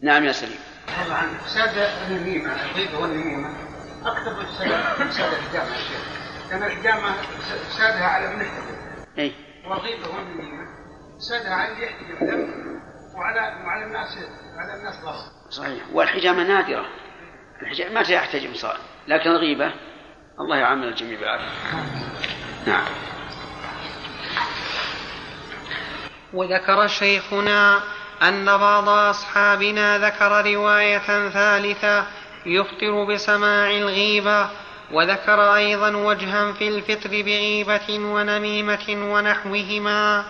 نعم يا سليم. طبعا فساد النميمة الغيبة والنميمة أكثر من فساد الحجامة يا شيخ. لأن الحجامة فسادها على من احتفل أي. والغيبة والنميمة سادها عندي يحتجم دم وعلى وعلى الناس على الناس ضرر صحيح. والحجامة نادرة. الحجامة متى يحتجم صار. لكن الغيبة الله يعامل الجميع بالعافية نعم. وذكر شيخنا أن بعض أصحابنا ذكر رواية ثالثة يفطر بسماع الغيبة وذكر أيضا وجها في الفطر بغيبة ونميمة ونحوهما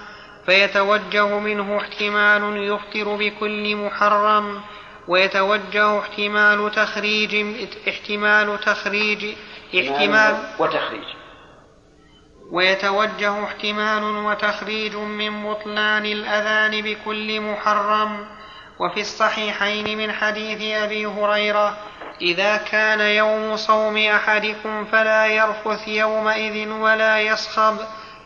فيتوجه منه احتمال يفطر بكل محرم ويتوجه احتمال تخريج احتمال تخريج احتمال وتخريج. ويتوجه احتمال وتخريج من بطلان الأذان بكل محرم. وفي الصحيحين من حديث أبي هريرة إذا كان يوم صوم أحدكم فلا يرفث يومئذ ولا يصخب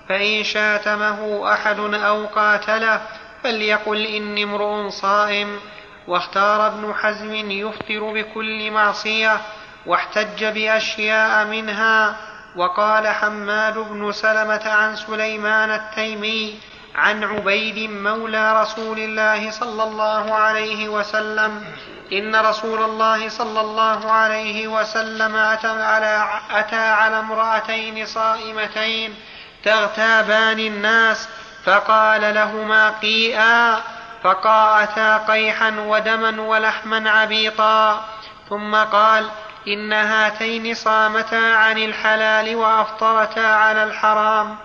فإن شاتمه أحد أو قاتله فليقل إني امرؤ صائم. واختار ابن حزم يفطر بكل معصية واحتج بأشياء منها وقال حماد بن سلمة عن سليمان التيمي عن عبيد مولى رسول الله صلى الله عليه وسلم إن رسول الله صلى الله عليه وسلم أتى على, أتى على امرأتين صائمتين تغتابان الناس فقال لهما قيئا فقاءتا قيحا ودما ولحما عبيطا ثم قال إن هاتين صامتا عن الحلال وأفطرتا على الحرام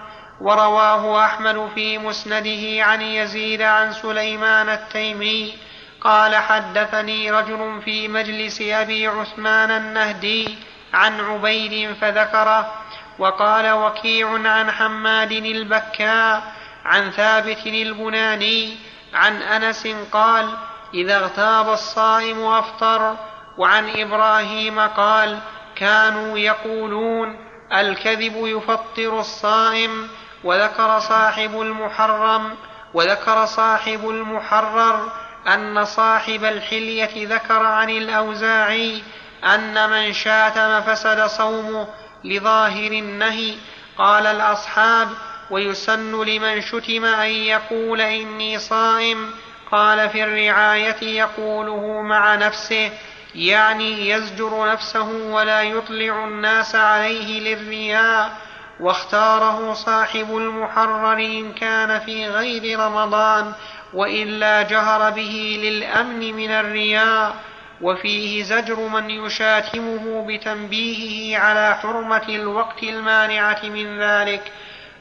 ورواه أحمد في مسنده عن يزيد عن سليمان التيمي قال حدثني رجل في مجلس أبي عثمان النهدي عن عبيد فذكره وقال وكيع عن حماد البكاء عن ثابت البناني عن أنس قال إذا اغتاب الصائم أفطر وعن إبراهيم قال كانوا يقولون الكذب يفطر الصائم وذكر صاحب المحرم وذكر صاحب المحرر أن صاحب الحلية ذكر عن الأوزاعي أن من شاتم فسد صومه لظاهر النهي قال الأصحاب ويسن لمن شتم أن يقول إني صائم قال في الرعاية يقوله مع نفسه يعني يزجر نفسه ولا يطلع الناس عليه للرياء واختاره صاحب المحرر إن كان في غير رمضان وإلا جهر به للأمن من الرياء وفيه زجر من يشاتمه بتنبيهه على حرمة الوقت المانعة من ذلك.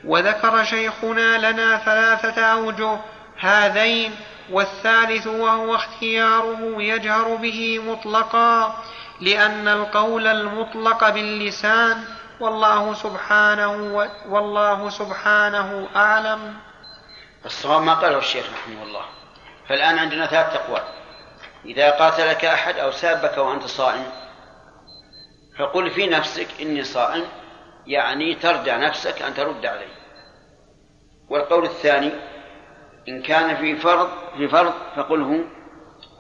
وذكر شيخنا لنا ثلاثة أوجه هذين والثالث وهو اختياره يجهر به مطلقا لأن القول المطلق باللسان والله سبحانه والله سبحانه أعلم. الصواب ما قاله الشيخ رحمه الله. فالآن عندنا ثلاث اقوال إذا قاتلك أحد أو سابك وأنت صائم فقل في نفسك إني صائم يعني ترجع نفسك أن ترد عليه. والقول الثاني إن كان في فرض في فرض فقله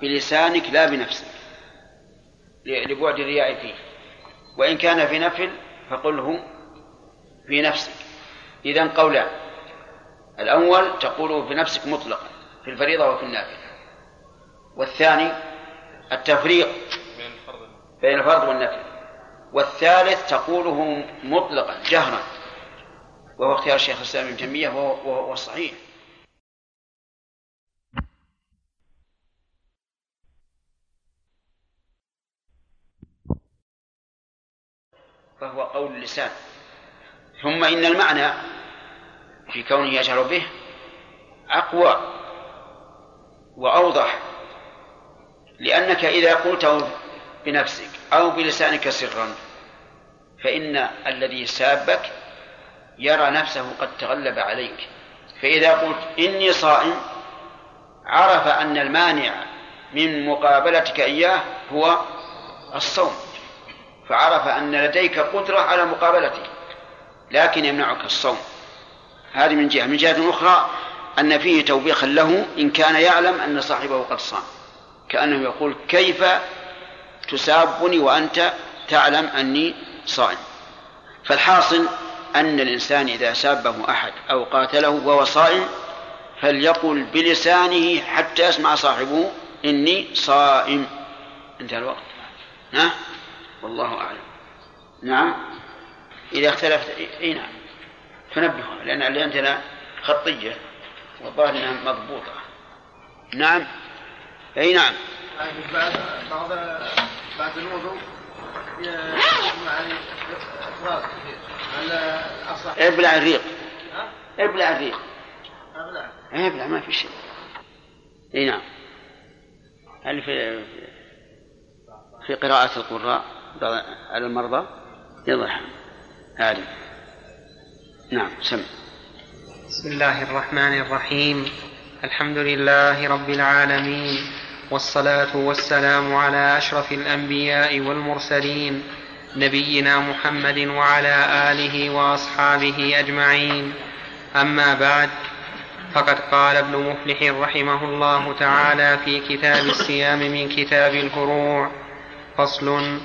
بلسانك لا بنفسك لبعد الرياء فيه. وإن كان في نفل فقله في نفسك. إذا قولان. الأول تقوله في نفسك مطلقا في الفريضة وفي النافلة. والثاني التفريق بين الفرض والنفل. والثالث تقوله مطلقا جهرا. وهو اختيار الشيخ الإسلام ابن تيمية وهو الصحيح فهو قول اللسان. ثم إن المعنى في كونه يجهر به أقوى وأوضح لأنك إذا قلته بنفسك أو بلسانك سرا فإن الذي سابك يرى نفسه قد تغلب عليك. فإذا قلت إني صائم عرف أن المانع من مقابلتك إياه هو الصوم. فعرف أن لديك قدرة على مقابلته لكن يمنعك الصوم. هذه من جهة. من جهة أخرى أن فيه توبيخا له إن كان يعلم أن صاحبه قد صام. كأنه يقول كيف تسابني وأنت تعلم أني صائم. فالحاصل أن الإنسان إذا سابه أحد أو قاتله وهو صائم فليقل بلسانه حتى يسمع صاحبه إني صائم. انتهى الوقت. نعم والله أعلم. نعم. إذا اختلفت أي نعم. فنبهوا لأن اللي عندنا خطية والظاهر أنها مضبوطة. نعم. أي نعم. بعد بعض بعد الوضوء يعني افراز ابلع الريق. ابلع الريق. أبلع. ابلع ما في شيء. إي نعم. هل في في قراءة القراء؟ على المرضى؟ يضح هذه. نعم سم. بسم الله الرحمن الرحيم. الحمد لله رب العالمين والصلاة والسلام على أشرف الأنبياء والمرسلين نبينا محمد وعلى آله وأصحابه أجمعين. أما بعد فقد قال ابن مفلح رحمه الله تعالى في كتاب الصيام من كتاب الفروع. فصل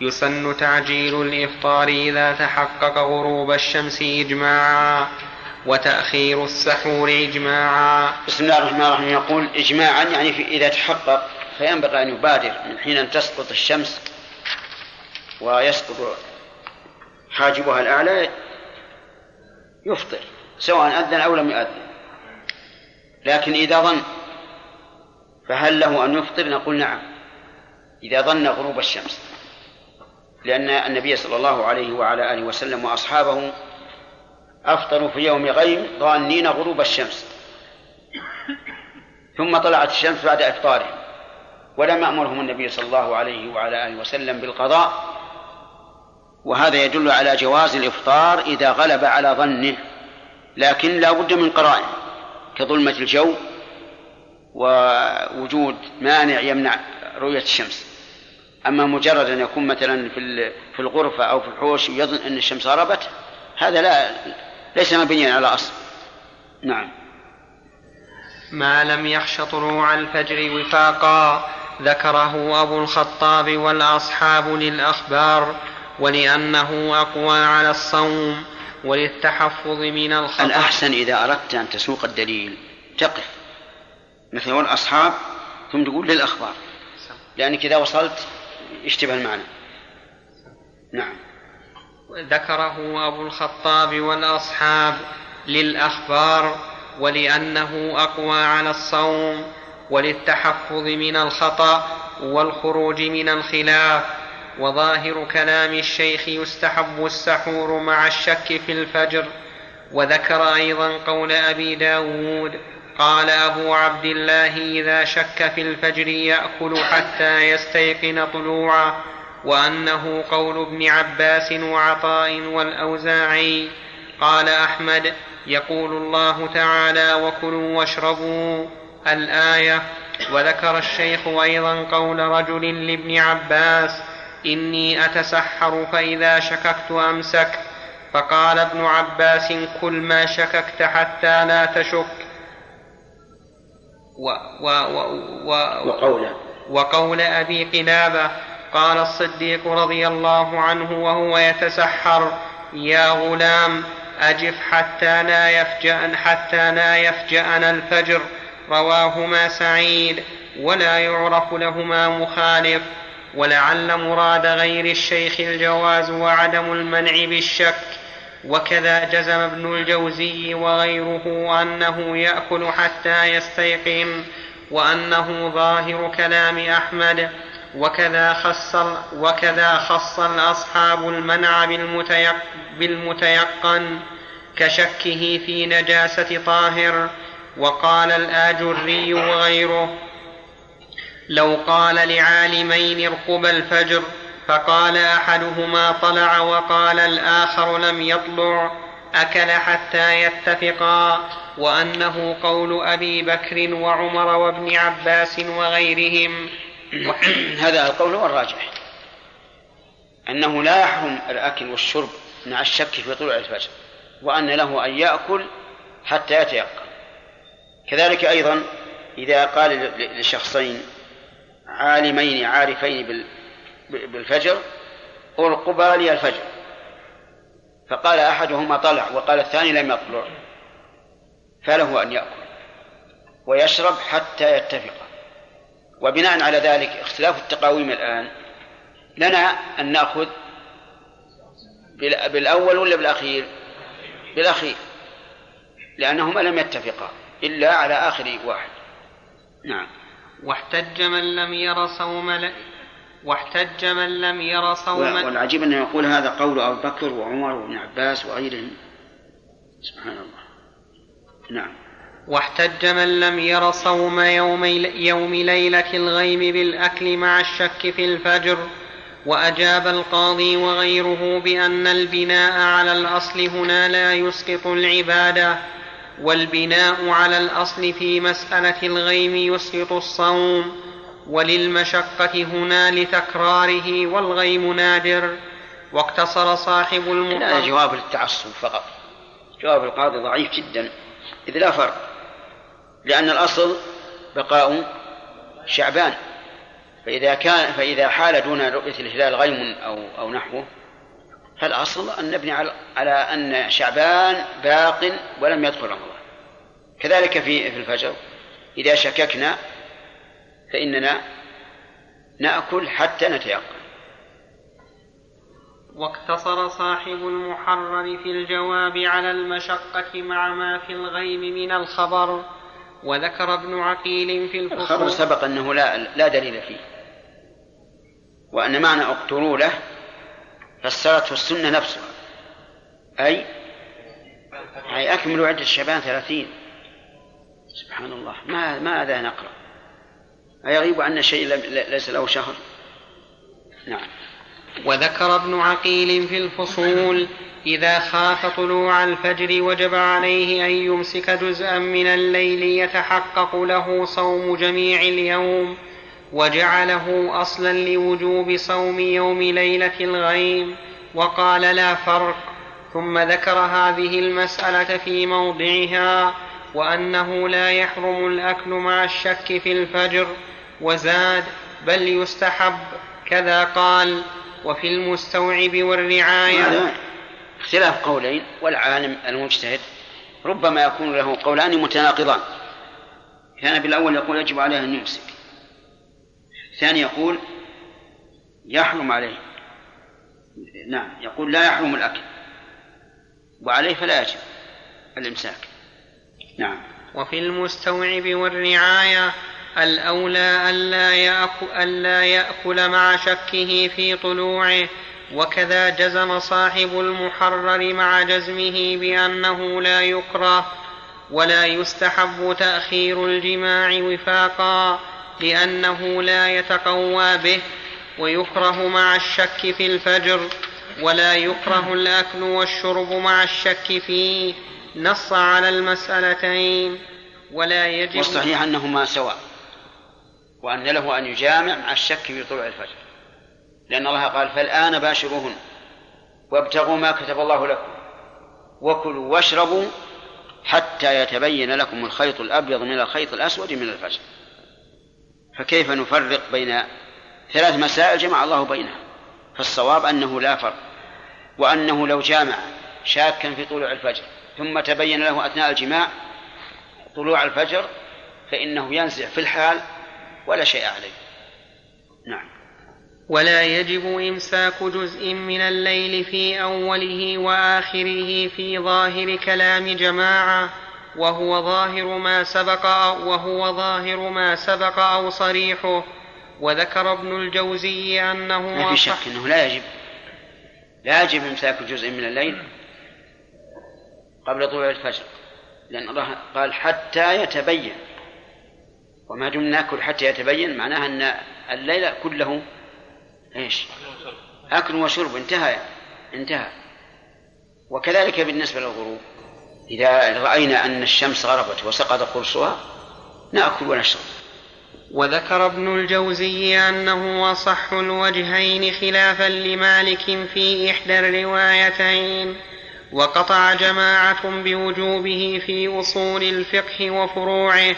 يسن تعجيل الإفطار إذا تحقق غروب الشمس إجماعا وتأخير السحور إجماعا. بسم الله الرحمن الرحيم. يقول إجماعا يعني في إذا تحقق فينبغي أن يبادر من حين أن تسقط الشمس ويسقط حاجبها الأعلى يفطر سواء أذن أو لم يؤذن لكن إذا ظن فهل له أن يفطر؟ نقول نعم. إذا ظن غروب الشمس. لأن النبي صلى الله عليه وعلى آله وسلم وأصحابه أفطروا في يوم غيم ظانين غروب الشمس. ثم طلعت الشمس بعد إفطارهم. ولم يأمرهم النبي صلى الله عليه وعلى آله وسلم بالقضاء. وهذا يدل على جواز الإفطار إذا غلب على ظنه. لكن لا بد من قرائن كظلمة الجو ووجود مانع يمنع رؤية الشمس. أما مجرد أن يكون مثلا في في الغرفة أو في الحوش ويظن أن الشمس غربت هذا لا ليس مبنيا على أصل. نعم. ما لم يخش طلوع الفجر وفاقا ذكره أبو الخطاب والأصحاب للأخبار ولأنه أقوى على الصوم وللتحفظ من الخطأ. الأحسن إذا أردت أن تسوق الدليل تقف. مثل والأصحاب ثم تقول للأخبار. لأنك إذا وصلت يشتبه المعنى. نعم. ذكره أبو الخطاب والأصحاب للأخبار ولأنه أقوى على الصوم وللتحفظ من الخطأ والخروج من الخلاف. وظاهر كلام الشيخ يستحب السحور مع الشك في الفجر. وذكر أيضا قول أبي داود قال أبو عبد الله إذا شك في الفجر يأكل حتى يستيقن طلوعه وأنه قول ابن عباس وعطاء والأوزاعي. قال أحمد يقول الله تعالى وكلوا واشربوا. الآية وذكر الشيخ أيضا قول رجل لابن عباس إني أتسحر فإذا شككت أمسك. فقال ابن عباس كل ما شككت حتى لا تشك. و و و و وقوله وقول أبي قلابة قال الصديق رضي الله عنه وهو يتسحر يا غلام أجف حتى لا يفجأن حتى لا يفجأنا الفجر رواهما سعيد ولا يعرف لهما مخالف ولعل مراد غير الشيخ الجواز وعدم المنع بالشك. وكذا جزم ابن الجوزي وغيره أنه يأكل حتى يستيقن وأنه ظاهر كلام أحمد وكذا خص وكذا خص الأصحاب المنع بالمتيق بالمتيقن كشكه في نجاسة طاهر وقال الآجري وغيره لو قال لعالمين ارقب الفجر فقال أحدهما طلع وقال الآخر لم يطلع أكل حتى يتفقا وأنه قول أبي بكر وعمر وابن عباس وغيرهم. هذا القول هو الراجح. أنه لا يحرم الأكل والشرب مع الشك في طلوع الفجر وأن له أن يأكل حتى يتيقن. كذلك أيضا إذا قال لشخصين عالمين عارفين بالفجر ارقبا لي الفجر. فقال أحدهما طلع وقال الثاني لم يطلع. فله أن يأكل ويشرب حتى يتفق. وبناء على ذلك اختلاف التقاويم الآن لنا أن نأخذ بالأول ولا بالأخير؟ بالأخير. لأنهما لم يتفقا إلا على آخر واحد. نعم. واحتج من لم ير صوم. واحتج من لم ير صوم والعجيب أنه يقول هذا قول أبو بكر وعمر وابن عباس وغيرهم. سبحان الله. نعم. واحتج من لم ير صوم يوم, يوم ليلة الغيم بالأكل مع الشك في الفجر وأجاب القاضي وغيره بأن البناء على الأصل هنا لا يسقط العبادة والبناء على الأصل في مسألة الغيم يسقط الصوم. وللمشقة هنا لتكراره والغيم نادر. واقتصر صاحب المقام هذا جواب للتعصب فقط. جواب القاضي ضعيف جدا. إذ لا فرق لأن الأصل بقاء شعبان. فإذا كان فإذا حال دون رؤية الهلال غيم أو أو نحوه فالأصل أن نبني على على أن شعبان باق ولم يدخل رمضان. كذلك في في الفجر إذا شككنا فإننا نأكل حتى نتيقن. واقتصر صاحب المحرر في الجواب على المشقة مع ما في الغيم من الخبر وذكر ابن عقيل في الفصول. الخبر سبق أنه لا, لا دليل فيه وأن معنى اقتلوا له فسرته السنة نفسها أي أي أكملوا عدة شعبان ثلاثين. سبحان الله. ما ماذا نقرأ؟ أيغيب عنا شيء ليس له شهر؟ نعم. وذكر ابن عقيل في الفصول إذا خاف طلوع الفجر وجب عليه أن يمسك جزءا من الليل يتحقق له صوم جميع اليوم وجعله أصلا لوجوب صوم يوم ليلة الغيم وقال لا فرق ثم ذكر هذه المسألة في موضعها وأنه لا يحرم الأكل مع الشك في الفجر. وزاد بل يستحب. كذا قال وفي المستوعب والرعاية. اختلاف قولين والعالم المجتهد ربما يكون له قولان متناقضان. كان بالأول يقول يجب عليه أن يمسك. الثاني يقول يحرم عليه. نعم يقول لا يحرم الأكل. وعليه فلا يجب الإمساك. نعم. وفي المستوعب والرعاية الأولى ألا يأكل, ألا يأكل مع شكه في طلوعه وكذا جزم صاحب المحرر مع جزمه بأنه لا يكره ولا يستحب تأخير الجماع وفاقا لأنه لا يتقوى به ويكره مع الشك في الفجر ولا يكره الأكل والشرب مع الشك فيه. نص على المسألتين ولا يجب والصحيح أنهما سواء وأن له أن يجامع مع الشك في طلوع الفجر. لأن الله قال فالآن باشروهن وابتغوا ما كتب الله لكم وكلوا واشربوا حتى يتبين لكم الخيط الأبيض من الخيط الأسود من الفجر. فكيف نفرق بين ثلاث مسائل جمع الله بينها؟ فالصواب أنه لا فرق وأنه لو جامع شاكا في طلوع الفجر ثم تبين له أثناء الجماع طلوع الفجر فإنه ينزع في الحال ولا شيء عليه. نعم. ولا يجب إمساك جزء من الليل في أوله وآخره في ظاهر كلام جماعة وهو ظاهر ما سبق أو وهو ظاهر ما سبق أو صريحه. وذكر ابن الجوزي أنه ما في شك أنه لا يجب. لا يجب إمساك جزء من الليل. قبل طلوع الفجر لأن الله قال حتى يتبين. وما دمنا نأكل حتى يتبين معناها أن الليل كله إيش؟ أكل وشرب انتهى انتهى. وكذلك بالنسبة للغروب إذا رأينا أن الشمس غربت وسقط قرصها نأكل ونشرب. وذكر ابن الجوزي أنه أصح الوجهين خلافا لمالك في إحدى الروايتين. وقطع جماعة بوجوبه في أصول الفقه وفروعه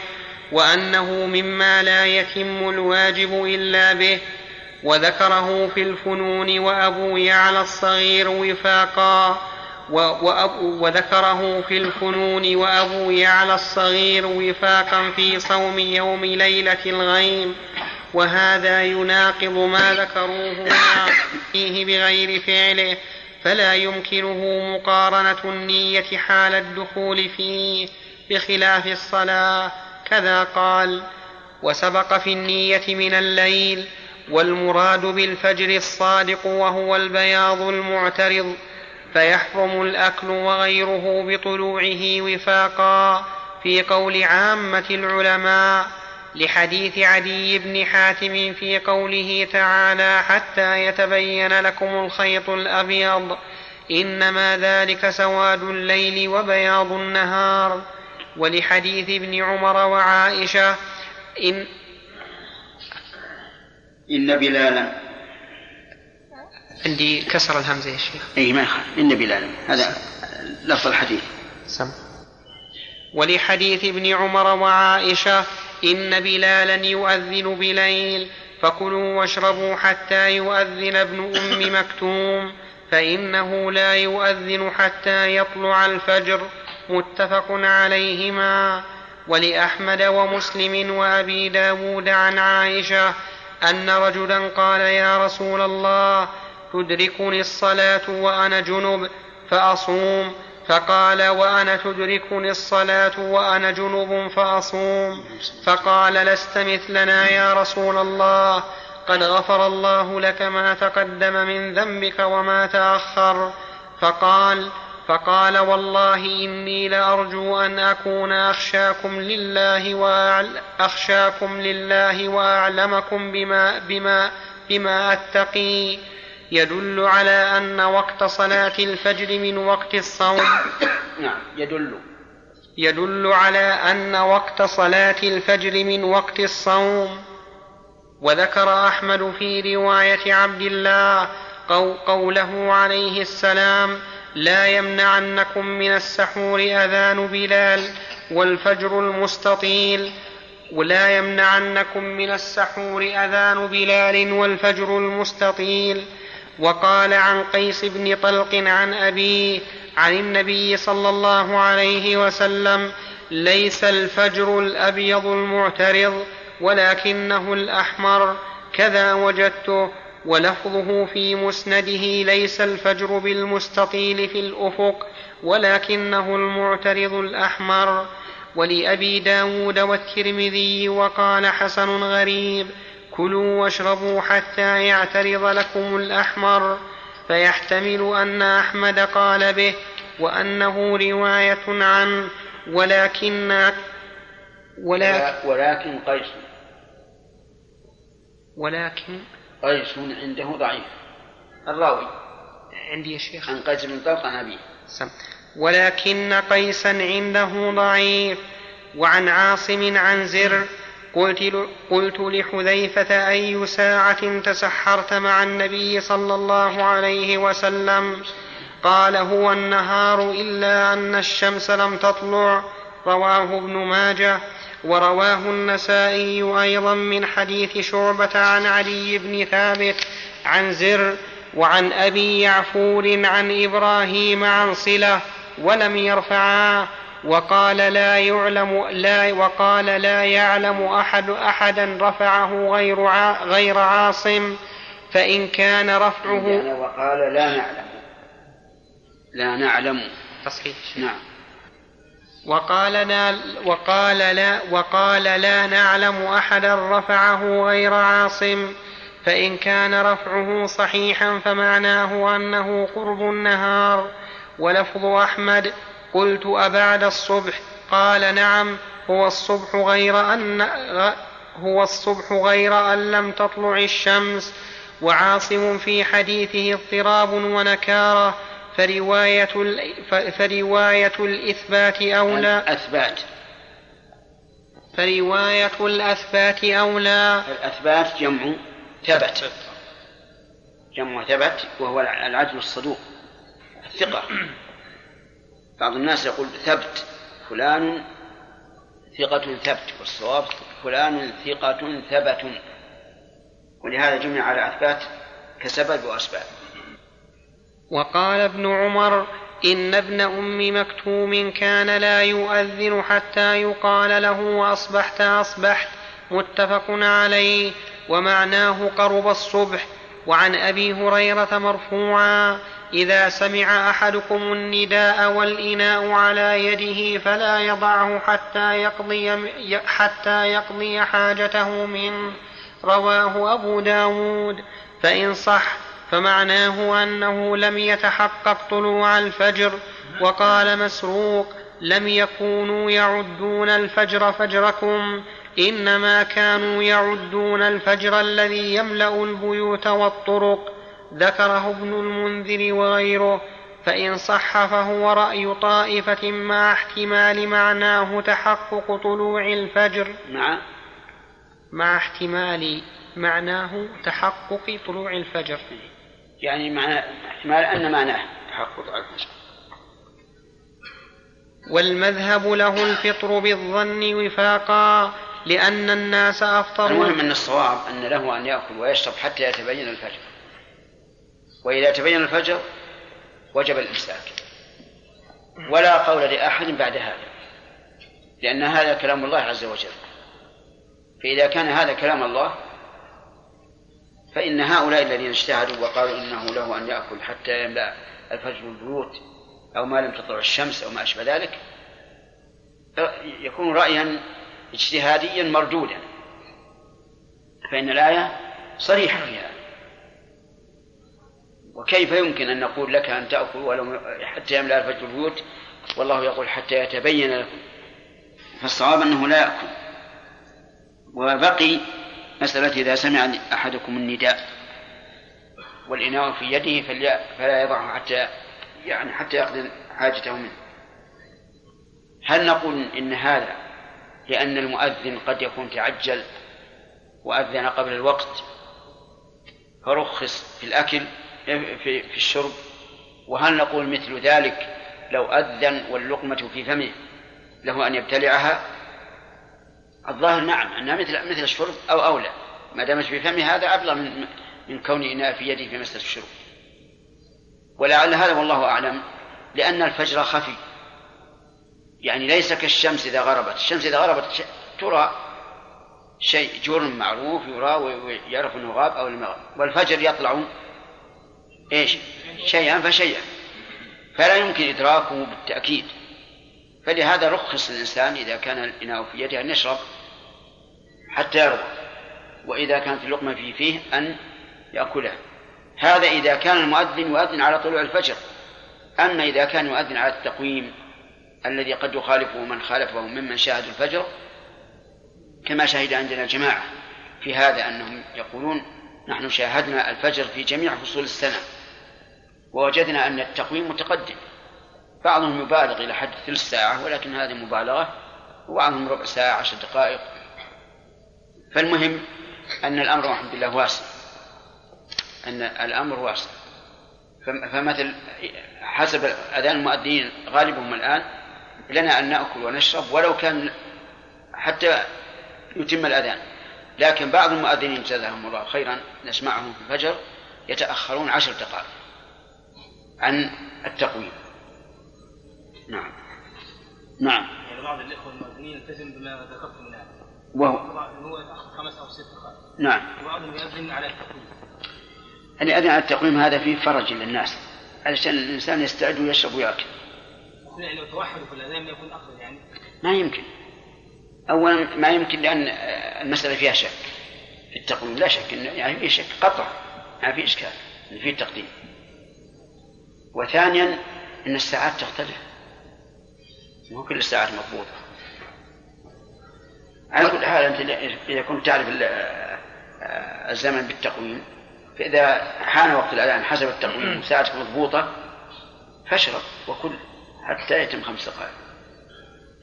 وأنه مما لا يتم الواجب إلا به وذكره في الفنون وأبو يعلى الصغير وفاقا وذكره في الفنون وأبو يعلى الصغير وفاقا في صوم يوم ليلة الغيم وهذا يناقض ما ذكروه فيه بغير فعله فلا يمكنه مقارنة النية حال الدخول فيه بخلاف الصلاة. كذا قال وسبق في النية من الليل والمراد بالفجر الصادق وهو البياض المعترض فيحرم الأكل وغيره بطلوعه وفاقا. في قول عامة العلماء لحديث عدي بن حاتم في قوله تعالى حتى يتبين لكم الخيط الأبيض. إنما ذلك سواد الليل وبياض النهار. ولحديث ابن عمر وعائشة إن إن بلالا. عندي كسر الهمزة يا شيخ. أي ما يخالف. إن بلالا. هذا لفظ الحديث. سم. ولحديث ابن عمر وعائشة إن بلالا يؤذن بليل فكلوا واشربوا حتى يؤذن ابن أم مكتوم فإنه لا يؤذن حتى يطلع الفجر متفق عليهما. ولأحمد ومسلم وأبي داود عن عائشة أن رجلا قال يا رسول الله تدركني الصلاة وأنا جنب فأصوم. فقال وأنا تدركني الصلاة وأنا جنب فأصوم. فقال لست مثلنا يا رسول الله. قد غفر الله لك ما تقدم من ذنبك وما تأخر. فقال فقال والله إني لأرجو أن أكون أخشاكم لله وأخشاكم لله وأعلمكم بما بما بما أتقي. يدل على أن وقت صلاة الفجر من وقت الصوم نعم يدل. يدل على أن وقت صلاة الفجر من وقت الصوم. وذكر أحمد في رواية عبد الله قوله عليه السلام لا يمنعنكم من السحور أذان بلال والفجر المستطيل. ولا يمنعنكم من السحور أذان بلال والفجر المستطيل. وقال عن قيس بن طلق عن أبيه عن النبي صلى الله عليه وسلم ليس الفجر الأبيض المعترض ولكنه الأحمر كذا وجدته ولفظه في مسنده ليس الفجر بالمستطيل في الأفق ولكنه المعترض الأحمر. ولأبي داود والترمذي وقال حسن غريب كلوا واشربوا حتى يعترض لكم الأحمر. فيحتمل أن أحمد قال به وأنه رواية عنه ولكن ولا ولكن قيس. ولكن قيس عنده ضعيف. الراوي. عندي يا شيخ. عن قيس بن طلق عن أبيه. ولكن قيسا عنده ضعيف. وعن عاصم عن زر. قلت, قلت لحذيفة أي ساعة تسحرت مع النبي صلى الله عليه وسلم؟ قال هو النهار إلا أن الشمس لم تطلع. رواه ابن ماجه. ورواه النسائي أيضا من حديث شعبة عن علي بن ثابت عن زر وعن أبي يعفور عن إبراهيم عن صلة ولم يرفعاه وقال لا يعلم لا وقال لا يعلم أحد أحدا رفعه غير غير عاصم فإن كان رفعه وقال لا نعلم. لا نعلم. تصحيح. نعم. وقال لا وقال لا وقال لا نعلم أحدا رفعه غير عاصم فإن كان رفعه صحيحا فمعناه أنه قرب النهار. ولفظ أحمد قلت أبعد الصبح؟ قال نعم هو الصبح غير أن هو الصبح غير أن لم تطلع الشمس. وعاصم في حديثه اضطراب ونكارة فرواية فرواية الإثبات أولى. الأثبات. فرواية الأثبات أولى. الأثبات جمع ثبت. جمع ثبت وهو العدل الصدوق. الثقة بعض الناس يقول ثبت فلان ثقة ثبت والصواب فلان ثقة ثبت. ولهذا جمع على أثبات كسبب وأسباب. وقال ابن عمر إن ابن أم مكتوم كان لا يؤذن حتى يقال له أصبحت أصبحت متفق عليه. ومعناه قرب الصبح. وعن أبي هريرة مرفوعا إذا سمع أحدكم النداء والإناء على يده فلا يضعه حتى يقضي, حتى يقضي حاجته منه رواه أبو داود. فإن صح فمعناه أنه لم يتحقق طلوع الفجر وقال مسروق لم يكونوا يعدون الفجر فجركم إنما كانوا يعدون الفجر الذي يملأ البيوت والطرق. ذكره ابن المنذر وغيره فإن صح فهو رأي طائفة مع احتمال معناه تحقق طلوع الفجر. مع؟ مع احتمال معناه تحقق طلوع الفجر. يعني معنى احتمال أن معناه تحقق طلوع الفجر. والمذهب له الفطر بالظن وفاقا لأن الناس أفطروا. المهم أن الصواب أن له أن يأكل ويشرب حتى يتبين الفجر. وإذا تبين الفجر وجب الإمساك. ولا قول لأحد بعد هذا لأن هذا كلام الله عز وجل. فإذا كان هذا كلام الله فإن هؤلاء الذين اجتهدوا وقالوا إنه له أن يأكل حتى يملأ الفجر البيوت أو ما لم تطلع الشمس أو ما أشبه ذلك يكون رأيا اجتهاديا مردودا. فإن الآية صريحة في هذا وكيف يمكن أن نقول لك أن تأكل ولو حتى يملأ الفجر البيوت؟ والله يقول حتى يتبين لكم. فالصواب أنه لا يأكل. وبقي مسألة إذا سمع أحدكم النداء. والإناء في يده فلا يضعه حتى يعني حتى يقضي حاجته منه. هل نقول إن هذا لأن المؤذن قد يكون تعجل وأذن قبل الوقت؟ فرخص في الأكل في, في الشرب؟ وهل نقول مثل ذلك لو أذن واللقمة في فمه له أن يبتلعها؟ الظاهر نعم أنها مثل مثل الشرب أو أولى. ما دامت في فمه هذا أبلغ من من كون إناء في يده في مسألة الشرب. ولعل هذا والله أعلم لأن الفجر خفي. يعني ليس كالشمس إذا غربت. الشمس إذا غربت ترى شيء جرم معروف يرى ويعرف أنه غاب أو لم والفجر يطلع إيش؟ شيئا فشيئا. فلا يمكن إدراكه بالتأكيد. فلهذا رخص الإنسان إذا كان الإناء في يده أن يشرب حتى يرضى وإذا كانت اللقمة في فيه أن يأكلها. هذا إذا كان المؤذن يؤذن على طلوع الفجر. أما إذا كان يؤذن على التقويم الذي قد يخالفه من خالفه ممن شاهدوا الفجر كما شهد عندنا جماعة في هذا أنهم يقولون نحن شاهدنا الفجر في جميع فصول السنة. ووجدنا أن التقويم متقدم. بعضهم يبالغ إلى حد ثلث ساعة ولكن هذه مبالغة وبعضهم ربع ساعة عشر دقائق. فالمهم أن الأمر الحمد لله واسع. أن الأمر واسع. فمثل حسب أذان المؤذنين غالبهم الآن لنا أن نأكل ونشرب ولو كان حتى يتم الأذان. لكن بعض المؤذنين جزاهم الله خيرا نسمعهم في الفجر يتأخرون عشر دقائق. عن التقويم. نعم. نعم. يعني بعض الإخوة المؤذنين يلتزم بما ذكرتم الآن وهو هو خمس أو ست نعم. وبعضهم يؤذن على التقويم. اللي أذن على التقويم هذا فيه فرج للناس. علشان الإنسان يستعد ويشرب ويأكل. يعني لو توحدوا في الأذان يكون أفضل يعني. ما يمكن. أولا ما يمكن لأن المسألة فيها شك. في التقويم لا شك يعني في شك قطع. ما في إشكال. إن في تقديم. وثانيا أن الساعات تختلف. مو كل الساعات مضبوطة. على كل حال أنت إذا كنت تعرف الزمن بالتقويم فإذا حان وقت الأذان حسب التقويم وساعتك مضبوطة فاشرب وكل حتى يتم خمس دقائق.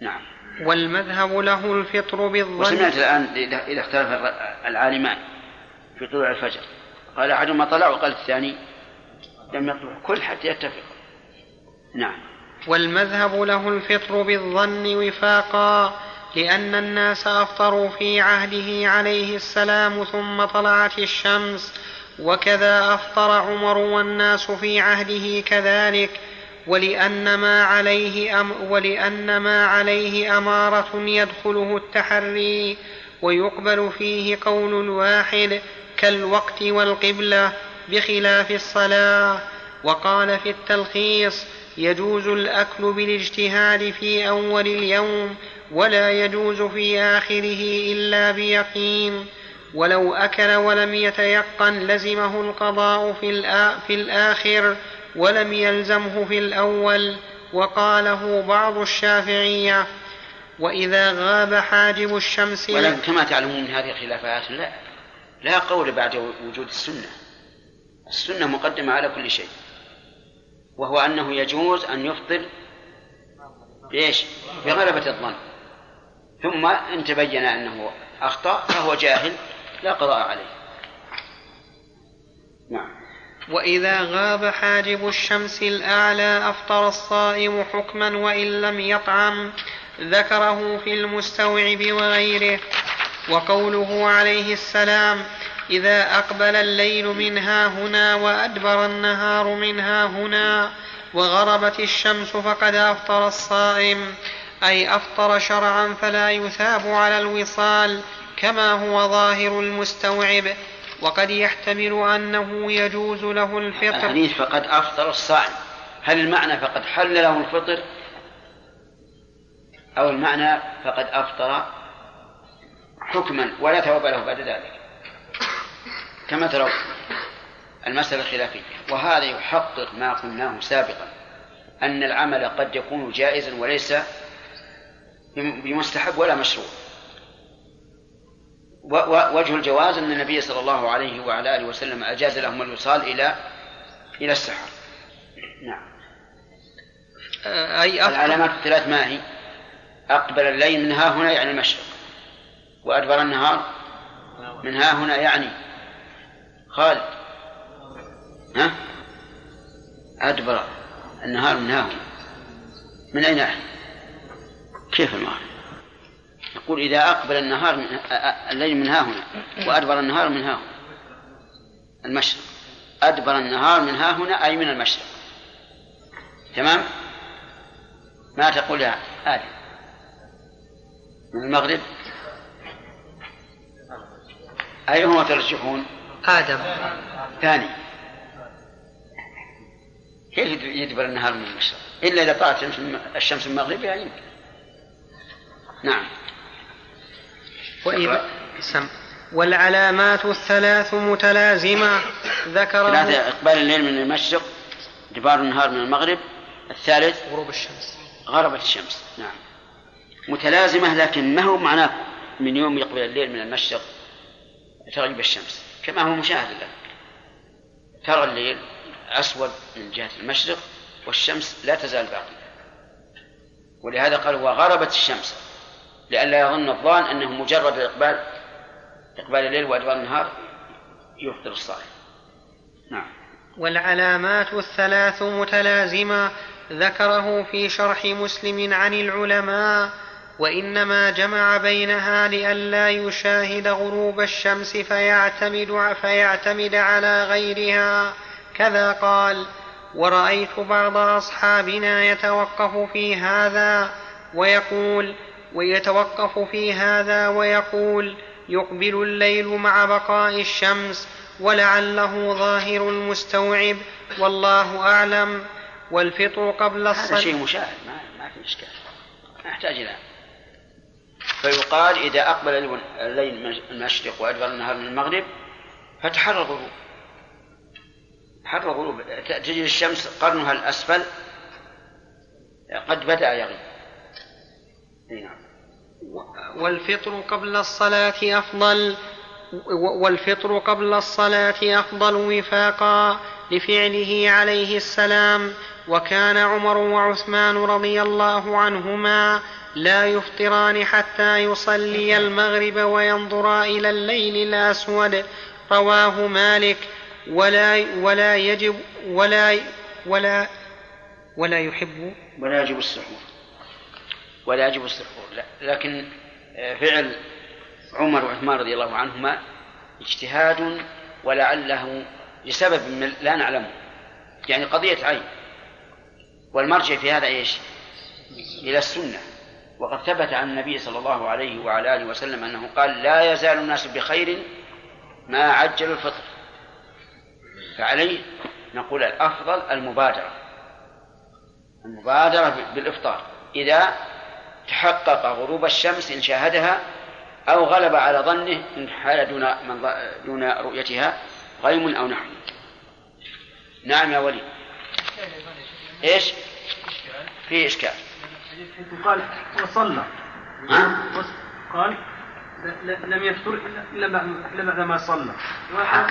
نعم. والمذهب له الفطر بالظن. وسمعت الآن إذا اختلف العالمان في طلوع الفجر. قال أحدهما طلع وقال الثاني لم يطلع كل حتى يتفق. نعم. والمذهب له الفطر بالظن وفاقا لأن الناس أفطروا في عهده عليه السلام ثم طلعت الشمس وكذا أفطر عمر والناس في عهده كذلك ولأن ما عليه أم ولأن ما عليه أمارة يدخله التحري ويقبل فيه قول واحد كالوقت والقبلة. بخلاف الصلاة وقال في التلخيص يجوز الأكل بالاجتهاد في أول اليوم ولا يجوز في آخره إلا بيقين. ولو أكل ولم يتيقن لزمه القضاء في, في الآخر ولم يلزمه في الأول وقاله بعض الشافعية وإذا غاب حاجب الشمس ولكن كما تعلمون من هذه الخلافات لا لا قول بعد وجود السنة. السنة مقدمة على كل شيء. وهو أنه يجوز أن يفطر بإيش؟ بغلبة الظن. ثم إن تبين أنه أخطأ فهو جاهل لا قضاء عليه. نعم. وإذا غاب حاجب الشمس الأعلى أفطر الصائم حكما وإن لم يطعم ذكره في المستوعب وغيره. وقوله عليه السلام إذا أقبل الليل منها هنا وأدبر النهار منها هنا وغربت الشمس فقد أفطر الصائم أي أفطر شرعا فلا يثاب على الوصال كما هو ظاهر المستوعب. وقد يحتمل أنه يجوز له الفطر. الحديث فقد أفطر الصائم. هل المعنى فقد حل له الفطر؟ أو المعنى فقد أفطر حكما ولا ثواب له بعد ذلك؟ كما ترون المسألة خلافية. وهذا يحقق ما قلناه سابقا أن العمل قد يكون جائزا وليس بمستحب ولا مشروع. وجه الجواز أن النبي صلى الله عليه وعلى آله وسلم أجاز لهم الوصال إلى إلى السحر. نعم. أي العلامات الثلاث ما هي؟ أقبل الليل من ها هنا يعني المشرق وأدبر النهار من ها هنا يعني خالد ها؟ أدبر النهار من ها هنا من أين أحد؟ كيف المعنى يقول إذا أقبل النهار من الليل من ها هنا وأدبر النهار من ها هنا المشرق. أدبر النهار من ها هنا أي من المشرق. تمام؟ ما تقول يا آدم؟ من المغرب؟ أيهما ترجحون؟ آدم. ثاني. كيف يدبر النهار من المشرق. إلا إذا طلعت الشمس من مغربها يمكن. نعم. وإذا سم. والعلامات الثلاث متلازمة. ذكره ثلاثة إقبال الليل من المشرق دبار النهار من المغرب. الثالث غروب الشمس. غربت الشمس. نعم. متلازمة لكن ما هو معناه من يوم يقبل الليل من المشرق؟ تغيب الشمس. كما هو مشاهد الآن. ترى الليل أسود من جهة المشرق والشمس لا تزال باقية. ولهذا قال وغربت الشمس لئلا يظن الظان أنه مجرد الإقبال إقبال الليل وأدبار النهار يفطر الصائم. نعم. والعلامات الثلاث متلازمة ذكره في شرح مسلم عن العلماء وإنما جمع بينها لئلا يشاهد غروب الشمس فيعتمد فيعتمد على غيرها. كذا قال ورأيت بعض أصحابنا يتوقف في هذا ويقول ويتوقف في هذا ويقول يقبل الليل مع بقاء الشمس ولعله ظاهر المستوعب والله أعلم. والفطر قبل الصلاة هذا شيء مشاهد ما, ما في إشكال. ما يحتاج إلى فيقال إذا أقبل الليل من المشرق وأدبر النهار من المغرب فتحر الغروب حر الغروب تجد الشمس قرنها الأسفل قد بدأ يغيب. نعم. والفطر قبل الصلاة أفضل والفطر قبل الصلاة أفضل وفاقا لفعله عليه السلام. وكان عمر وعثمان رضي الله عنهما لا يفطران حتى يصلي المغرب وينظرا إلى الليل الأسود. رواه مالك. ولا ولا يجب ولا ولا ولا يحب ولا يجب السحور. ولا يجب السحور. لكن آه، فعل عمر وعثمان رضي الله عنهما اجتهاد ولعله لسبب لا نعلمه. يعني قضية عين. والمرجع في هذا إيش؟ إلى السنة. وقد ثبت عن النبي صلى الله عليه وعلى آله وسلم أنه قال لا يزال الناس بخير ما عجلوا الفطر. فعليه نقول الأفضل المبادرة. المبادرة بالإفطار. إذا تحقق غروب الشمس إن شاهدها أو غلب على ظنه إن حال دون من دون رؤيتها غيم أو نحو. نعم يا ولي إيش؟ في حيث قال وصلى قال لم يفطر إلا بعد ما صلى.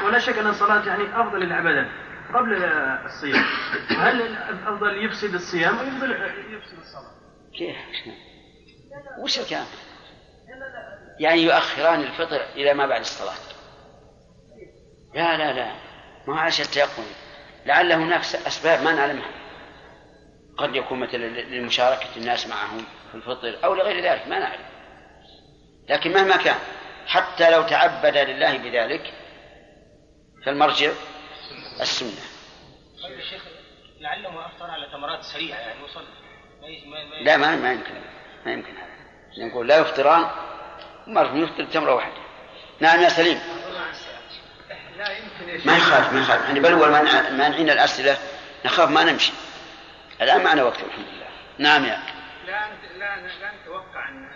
ولا شك أن الصلاة يعني أفضل العبادات قبل الصيام. هل الأفضل يفسد الصيام أو يفضل يفسد الصلاة؟ كيف؟ وش الكلام؟ يعني يؤخران الفطر إلى ما بعد الصلاة. لا لا لا. ما عشان التيقن لعل هناك أسباب ما نعلمها. قد يكون مثلا لمشاركة الناس معهم في الفطر أو لغير ذلك ما نعلم لكن مهما كان حتى لو تعبد لله بذلك فالمرجع السنة. طيب الشيخ لعله أفطر على تمرات سريعة يعني وصل لا ما ما يمكن ما يمكن هذا. نقول لا يفطران مرة يفطر تمرة واحدة. نعم يا سليم. لا يمكن ما يخالف ما يخالف يعني بل مانعين الأسئلة نخاف ما نمشي. الآن معنا وقت الحمد لله؟ نعم يا لا لا لا نتوقع ان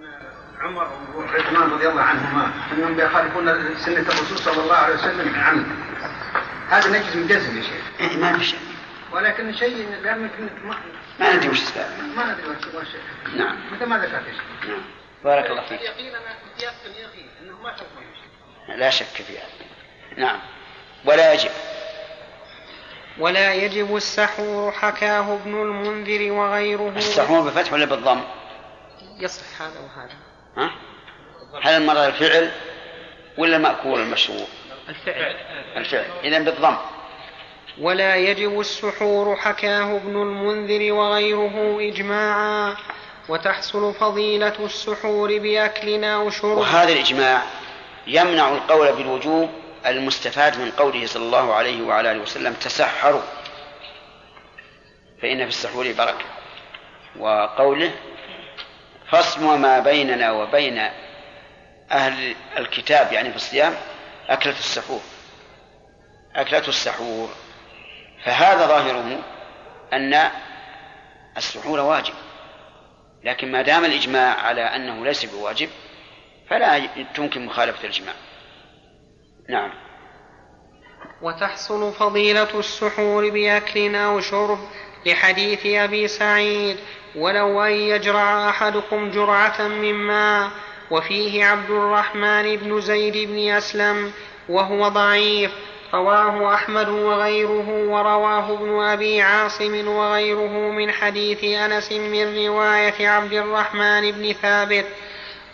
ان عمر وعثمان رضي الله عنهما أنهم يخالفون سنة الرسول صلى الله عليه وسلم عمد هذا نجم جزم يا شيخ. إيه ما في شيء ولكن شيء لا يمكن ما ما ندري وش السبب. ما ندري وش نعم. مثل ما ذكرت يا شيخ؟ نعم. بارك الله فيك. اليقين أنا متيقن يقين أنه ما لا شك في هذا نعم. ولا يجب. ولا يجب السحور حكاه ابن المنذر وغيره. السحور بفتح ولا بالضم؟ يصح هذا وهذا. ها؟ هل المرة الفعل ولا المأكول المشروع؟ الفعل. الفعل. إذا بالضم. ولا يجب السحور حكاه ابن المنذر وغيره إجماعا. وتحصل فضيلة السحور بأكل أو شرب وهذا الإجماع يمنع القول بالوجوب المستفاد من قوله صلى الله عليه وعلى آله وسلم تسحروا. فإن في السحور بركة. وقوله فصم ما بيننا وبين أهل الكتاب يعني في الصيام أكلة السحور. أكلة السحور. فهذا ظاهره أن السحور واجب. لكن ما دام الإجماع على أنه ليس بواجب فلا تمكن مخالفة الإجماع. نعم. وتحصل فضيلة السحور بأكل أو شرب لحديث أبي سعيد ولو أن يجرع أحدكم جرعة من ماء وفيه عبد الرحمن بن زيد بن أسلم وهو ضعيف رواه أحمد وغيره ورواه ابن أبي عاصم وغيره من حديث أنس من رواية عبد الرحمن بن ثابت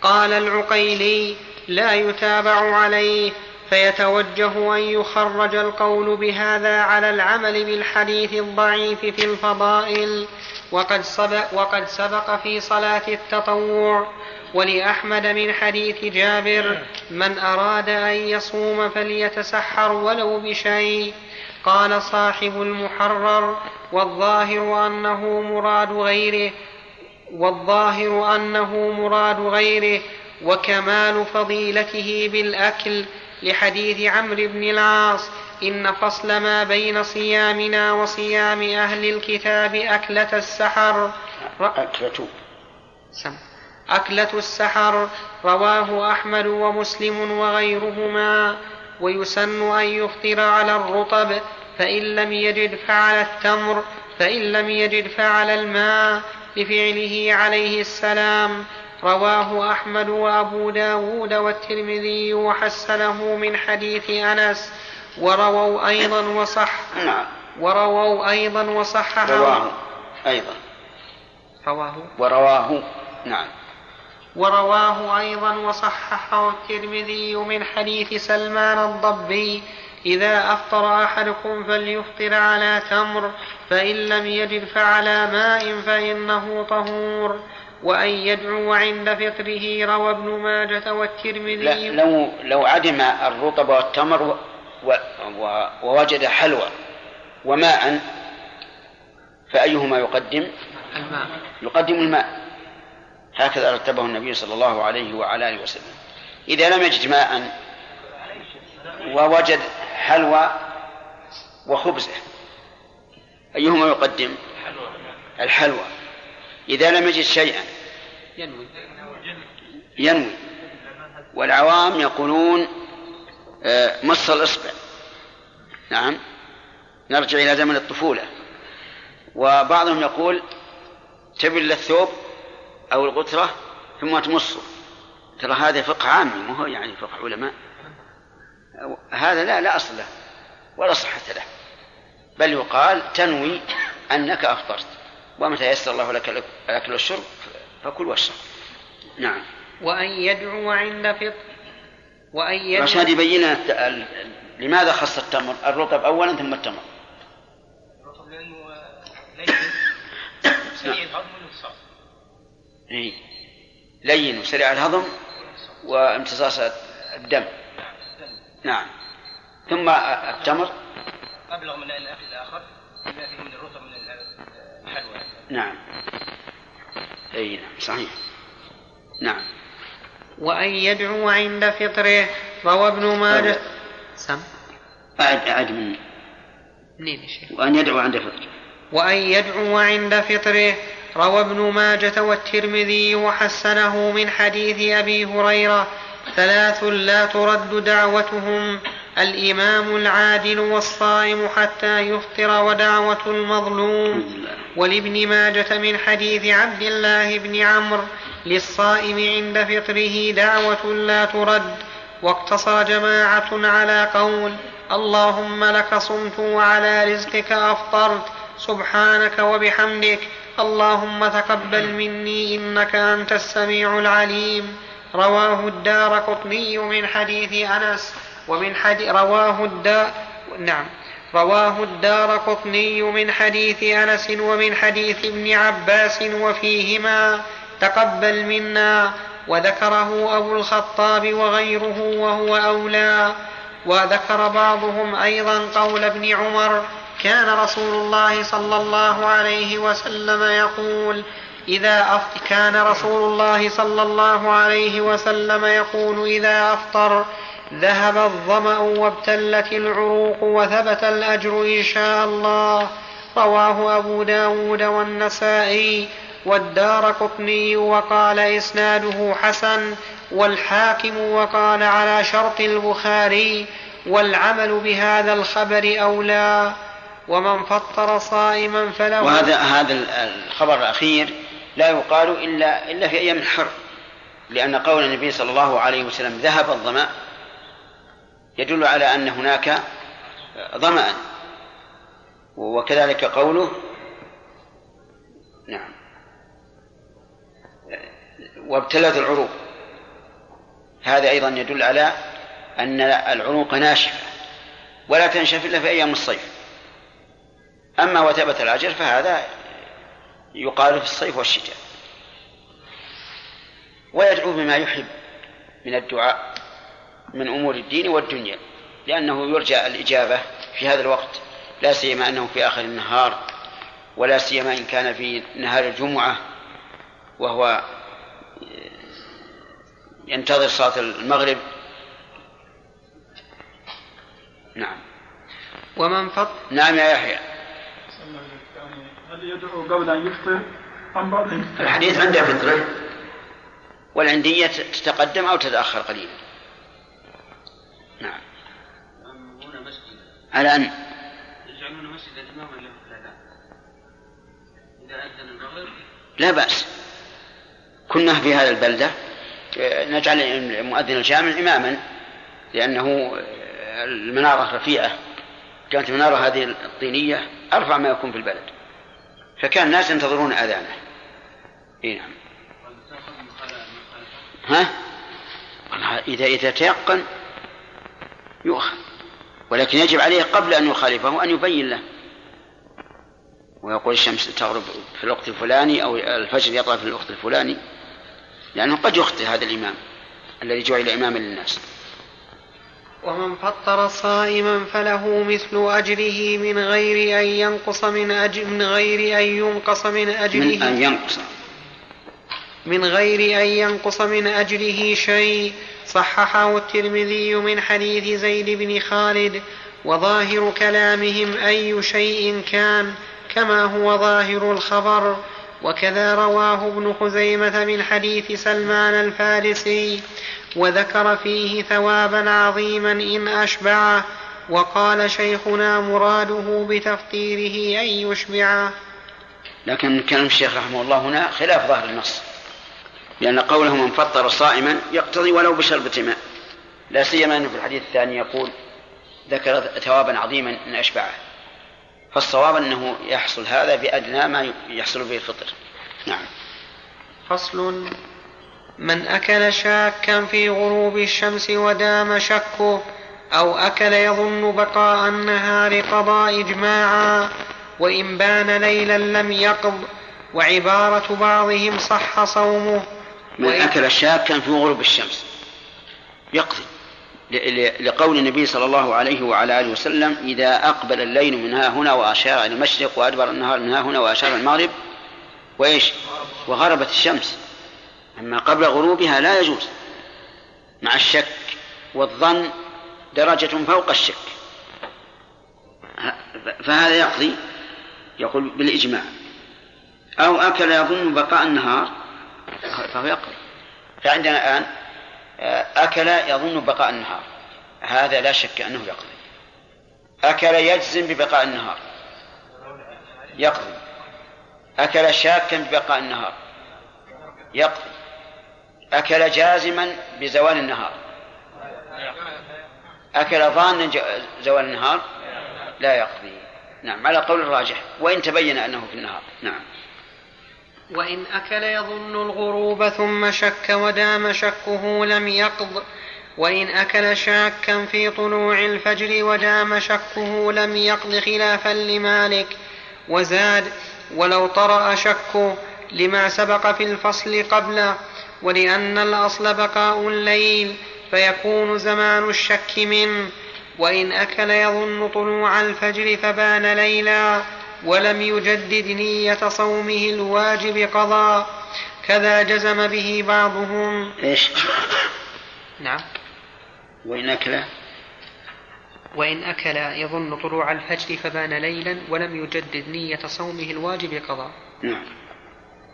قال العقيلي لا يتابع عليه فيتوجه أن يخرج القول بهذا على العمل بالحديث الضعيف في الفضائل. وقد سبق, وقد سبق في صلاة التطوع. ولأحمد من حديث جابر من أراد أن يصوم فليتسحر ولو بشيء قال صاحب المحرر والظاهر أنه مراد غيره والظاهر أنه مراد غيره وكمال فضيلته بالأكل لحديث عمرو بن العاص إن فصل ما بين صيامنا وصيام أهل الكتاب أكلة السحر. أكلة. سم. أكلة السحر رواه أحمد ومسلم وغيرهما. ويسن أن يفطر على الرطب فإن لم يجد فعلى التمر فإن لم يجد فعلى الماء لفعله عليه السلام. رواه أحمد وأبو داود والترمذي وحسنه من حديث أنس ورووا أيضا وصح نعم. ورووا أيضا وصححه. رواه أيضا. رواه. ورواه نعم. ورواه أيضا وصححه الترمذي من حديث سلمان الضبي إذا أفطر أحدكم فليفطر على تمر فإن لم يجد فعلى ماء فإنه طهور. وأن يدعو عند فطره روى ابن ماجة والترمذي. لو لو عدم الرطب والتمر و و ووجد حلوى وماء فأيهما يقدم؟ الماء. يقدم الماء. هكذا رتبه النبي صلى الله عليه وعلى آله وسلم. إذا لم يجد ماء ووجد حلوى وخبزة أيهما يقدم؟ الحلوى. إذا لم يجد شيئا. ينوي. ينوي. والعوام يقولون آه، مص الإصبع. نعم. نرجع إلى زمن الطفولة. وبعضهم يقول تبل الثوب أو الغترة ثم تمصه. ترى هذا فقه عامي ما هو يعني فقه علماء. هذا لا لا أصل له ولا صحة له. بل يقال تنوي أنك أفطرت. ومتى يسر الله لك الأكل والشرب فكل واشرب نعم. وأن يدعو عند فطر وأن يدعو عشان يبين لماذا خص التمر؟ الرطب أولا ثم التمر. الرطب لأنه لين سريع الهضم والانتصاب إيه. لين وسريع الهضم وامتصاص الدم. نعم. ثم التمر. أبلغ من الأكل الآخر بما فيه من الرطب من الحلوى. نعم. أي نعم صحيح. نعم. وأن يدعو عند فطره روى ابن ماجه. سم. أعد أعد من. منين يا شيخ؟ وأن يدعو عند فطر وأن يدعو عند فطره روى ابن ماجة والترمذي وحسنه من حديث أبي هريرة ثلاث لا ترد دعوتهم. الإمام العادل والصائم حتى يفطر ودعوة المظلوم. ولابن ماجة من حديث عبد الله بن عمرو للصائم عند فطره دعوة لا ترد. واقتصر جماعة على قول اللهم لك صمت وعلى رزقك أفطرت. سبحانك وبحمدك. اللهم تقبل مني إنك أنت السميع العليم. رواه الدار قطني من حديث أنس. ومن حديث رواه الدار نعم. رواه الدار قطني من حديث أنس ومن حديث ابن عباس وفيهما تقبل منا وذكره أبو الخطاب وغيره وهو أولى وذكر بعضهم أيضا قول ابن عمر كان رسول الله صلى الله عليه وسلم يقول إذا أف... كان رسول الله صلى الله عليه وسلم يقول إذا أفطر ذهب الظمأ وابتلت العروق وثبت الأجر إن شاء الله. رواه أبو داود والنسائي والدار قطني وقال إسناده حسن والحاكم وقال على شرط البخاري والعمل بهذا الخبر أولى. ومن فطر صائما فله. وهذا هذا الخبر الأخير لا يقال إلا إلا في أيام الحر. لأن قول النبي صلى الله عليه وسلم ذهب الظمأ يدل على أن هناك ظمأ وكذلك قوله نعم وابتلت العروق. هذا أيضا يدل على أن العروق ناشفة ولا تنشف إلا في أيام الصيف. أما وثبت الأجر فهذا يقال في الصيف والشتاء. ويدعو بما يحب من الدعاء. من أمور الدين والدنيا لأنه يرجى الإجابة في هذا الوقت لا سيما أنه في آخر النهار ولا سيما إن كان في نهار الجمعة وهو ينتظر صلاة المغرب. نعم. ومن فطر نعم يا يحيى. هل يدعو قبل أن يفطر أم بعد؟ الحديث عند فطرة. والعندية تتقدم أو تتأخر قليلا. نعم. هنا مسجد على أن يجعلون مسجدا إماما له في الأذان. إذا أذن المغرب لا بأس. كنا في هذا البلدة. نجعل المؤذن الجامع إماما لأنه المنارة رفيعة. كانت المنارة هذه الطينية أرفع ما يكون في البلد. فكان الناس ينتظرون أذانه. إي نعم. ها؟ إذا إذا تيقن يؤخذ. ولكن يجب عليه قبل أن يخالفه أن يبين له. ويقول الشمس تغرب في الوقت الفلاني أو الفجر يطلع في الوقت الفلاني. لأنه قد يخطئ هذا الإمام الذي جعل إماما للناس. ومن فطر صائما فله مثل أجره من غير أن ينقص من أجر من غير أن ينقص من أجره. من أن ينقص. من غير أن ينقص من أجره شيء. صححه الترمذي من حديث زيد بن خالد وظاهر كلامهم أي شيء كان كما هو ظاهر الخبر. وكذا رواه ابن خزيمة من حديث سلمان الفارسي وذكر فيه ثوابا عظيما إن أشبعه. وقال شيخنا مراده بتفطيره أن يشبعه. لكن كلام الشيخ رحمه الله هنا خلاف ظاهر النص. لأن قوله من فطر صائما يقتضي ولو بشربة ماء. لا سيما أنه في الحديث الثاني يقول ذكر ثوابا عظيما إن أشبعه. فالصواب أنه يحصل هذا بأدنى ما يحصل به الفطر. نعم. فصل من أكل شاكا في غروب الشمس ودام شكه أو أكل يظن بقاء النهار قضى إجماعا وإن بان ليلا لم يقض وعبارة بعضهم صح صومه من أكل شاكا في غروب الشمس. يقضي لقول النبي صلى الله عليه وعلى آله وسلم إذا أقبل الليل من ها هنا وأشار إلى المشرق وأدبر النهار من ها هنا وأشار المغرب وإيش؟ وغربت الشمس. أما قبل غروبها لا يجوز. مع الشك والظن درجة فوق الشك. فهذا يقضي يقول بالإجماع. أو أكل يظن بقاء النهار فهو يقضي فعندنا الآن أكل يظن بقاء النهار. هذا لا شك أنه يقضي أكل يجزم ببقاء النهار. يقضي أكل شاكا ببقاء النهار. يقضي أكل جازما بزوال النهار. أكل ظانا زوال النهار. لا يقضي. نعم على قول الراجح. وإن تبين أنه في النهار. نعم. وإن أكل يظن الغروب ثم شك ودام شكه لم يقض وإن أكل شاكا في طلوع الفجر ودام شكه لم يقض خلافا لمالك وزاد ولو طرأ شكه لما سبق في الفصل قبله ولأن الأصل بقاء الليل فيكون زمان الشك منه وإن أكل يظن طلوع الفجر فبان ليلا ولم يجدد نية صومه الواجب قضاء كذا جزم به بعضهم. إيش؟ نعم. وإن أكل؟ وإن أكل يظن طلوع الفجر فبان ليلا ولم يجدد نية صومه الواجب قضاء. نعم.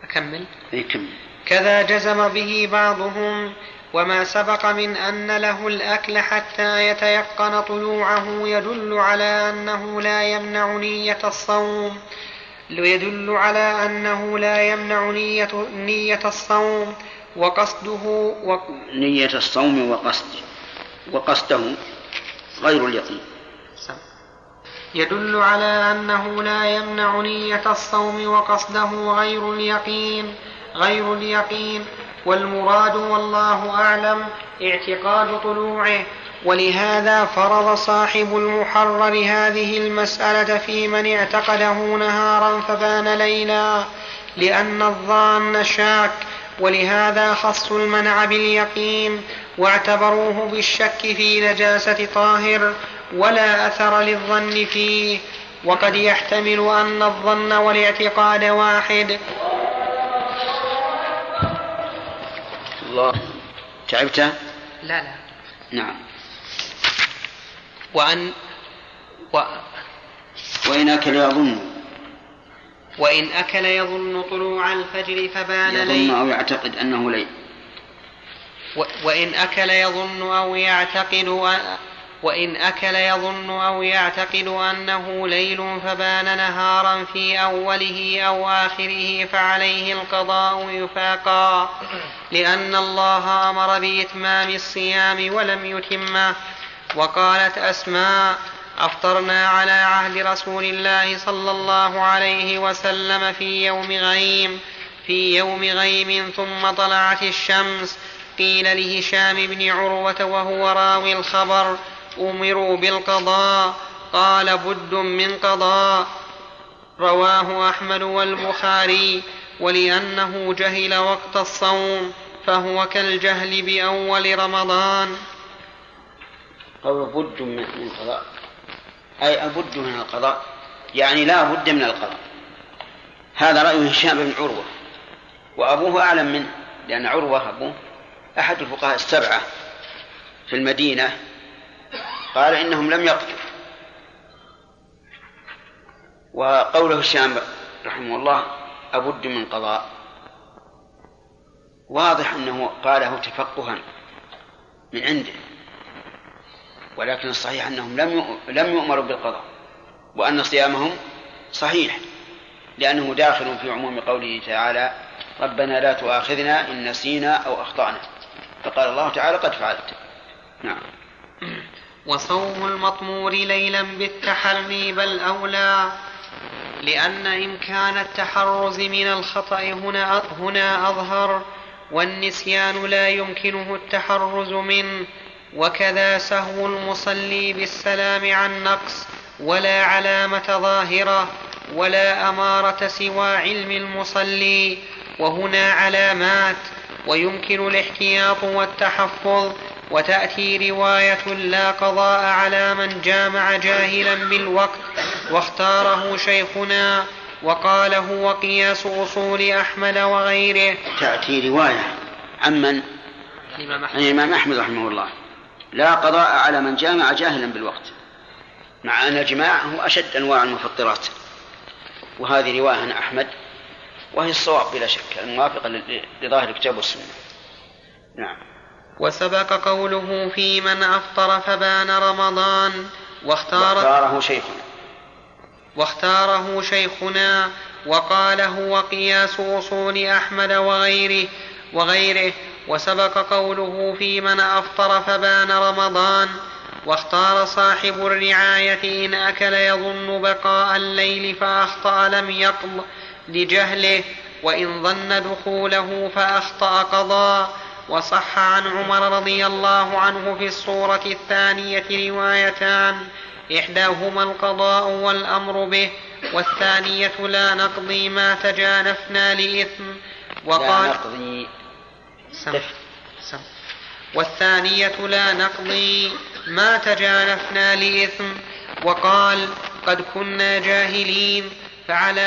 أكمل. يكمل كذا جزم به بعضهم وما سبق من أن له الأكل حتى يتيقن طلوعه يدل على أنه لا يمنع نية الصوم. يدل على أنه لا يمنع نية, نية الصوم وقصده و... نية الصوم وقصد وقصده غير اليقين. يدل على أنه لا يمنع نية الصوم وقصده غير اليقين غير اليقين. والمراد والله أعلم اعتقاد طلوعه. ولهذا فرض صاحب المحرر هذه المسألة في من اعتقده نهارا فبان ليلا لأن الظان شاك ولهذا خصوا المنع باليقين واعتبروه بالشك في نجاسة طاهر ولا أثر للظن فيه. وقد يحتمل أن الظن والاعتقاد واحد. الله. تعبت؟ لا لا. نعم. وأن و وإن أكل يظن. وإن أكل يظن طلوع الفجر فبان يظن ليل. أو يعتقد أنه ليل. و- وإن أكل يظن أو يعتقد أ- وإن أكل يظن أو يعتقد أنه ليل فبان نهارا في أوله أو آخره فعليه القضاء يفاقا لأن الله أمر بإتمام الصيام ولم يتمه. وقالت أسماء أفطرنا على عهد رسول الله صلى الله عليه وسلم في يوم غيم في يوم غيم ثم طلعت الشمس. قيل لهشام بن عروة وهو راوي الخبر أمروا بالقضاء قال بد من قضاء. رواه أحمد والبخاري ولأنه جهل وقت الصوم فهو كالجهل بأول رمضان. قول بد من القضاء. أي أبد من القضاء يعني لا بد من القضاء. هذا رأي هشام بن عروة وأبوه أعلم منه لأن عروة أبوه أحد الفقهاء السبعة في المدينة. قال إنهم لم يقتلوا وقوله هشام رحمه الله أبد من قضاء. واضح أنه قاله تفقها من عنده. ولكن الصحيح أنهم لم لم يؤمروا بالقضاء وأن صيامهم صحيح لأنه داخل في عموم قوله تعالى ربنا لا تؤاخذنا إن نسينا أو أخطأنا فقال الله تعالى قد فعلت نعم. وصوم المطمور ليلا بالتحري بل أولى لأن إمكان التحرز من الخطأ هنا هنا أظهر والنسيان لا يمكنه التحرز منه. وكذا سهو المصلي بالسلام عن نقص ولا علامة ظاهرة ولا أمارة سوى علم المصلي. وهنا علامات ويمكن الاحتياط والتحفظ وتأتي رواية لا قضاء على من جامع جاهلا بالوقت واختاره شيخنا وقاله وقياس أصول أحمد وغيره. تأتي رواية عمن الإمام أحمد. عن الإمام أحمد رحمه الله. لا قضاء على من جامع جاهلا بالوقت مع أن الجماع هو أشد أنواع المفطرات. وهذه رواية عن أحمد وهي الصواب بلا شك الموافقة لظاهر الكتاب والسنة. نعم. وسبق قوله في من أفطر فبان رمضان واختار واختاره شيخنا. واختاره شيخنا وقاله وقياس أصول أحمد وغيره وغيره. وسبق قوله في من أفطر فبان رمضان واختار صاحب الرعاية إن أكل يظن بقاء الليل فأخطأ لم يقض لجهله وإن ظن دخوله فأخطأ قضاء. وصح عن عمر رضي الله عنه في الصورة الثانية روايتان إحداهما القضاء والأمر به والثانية لا نقضي ما تجانفنا لإثم وقال لا نقضي. سم سم. والثانية لا نقضي ما تجانفنا لإثم وقال قد كنا جاهلين فعلى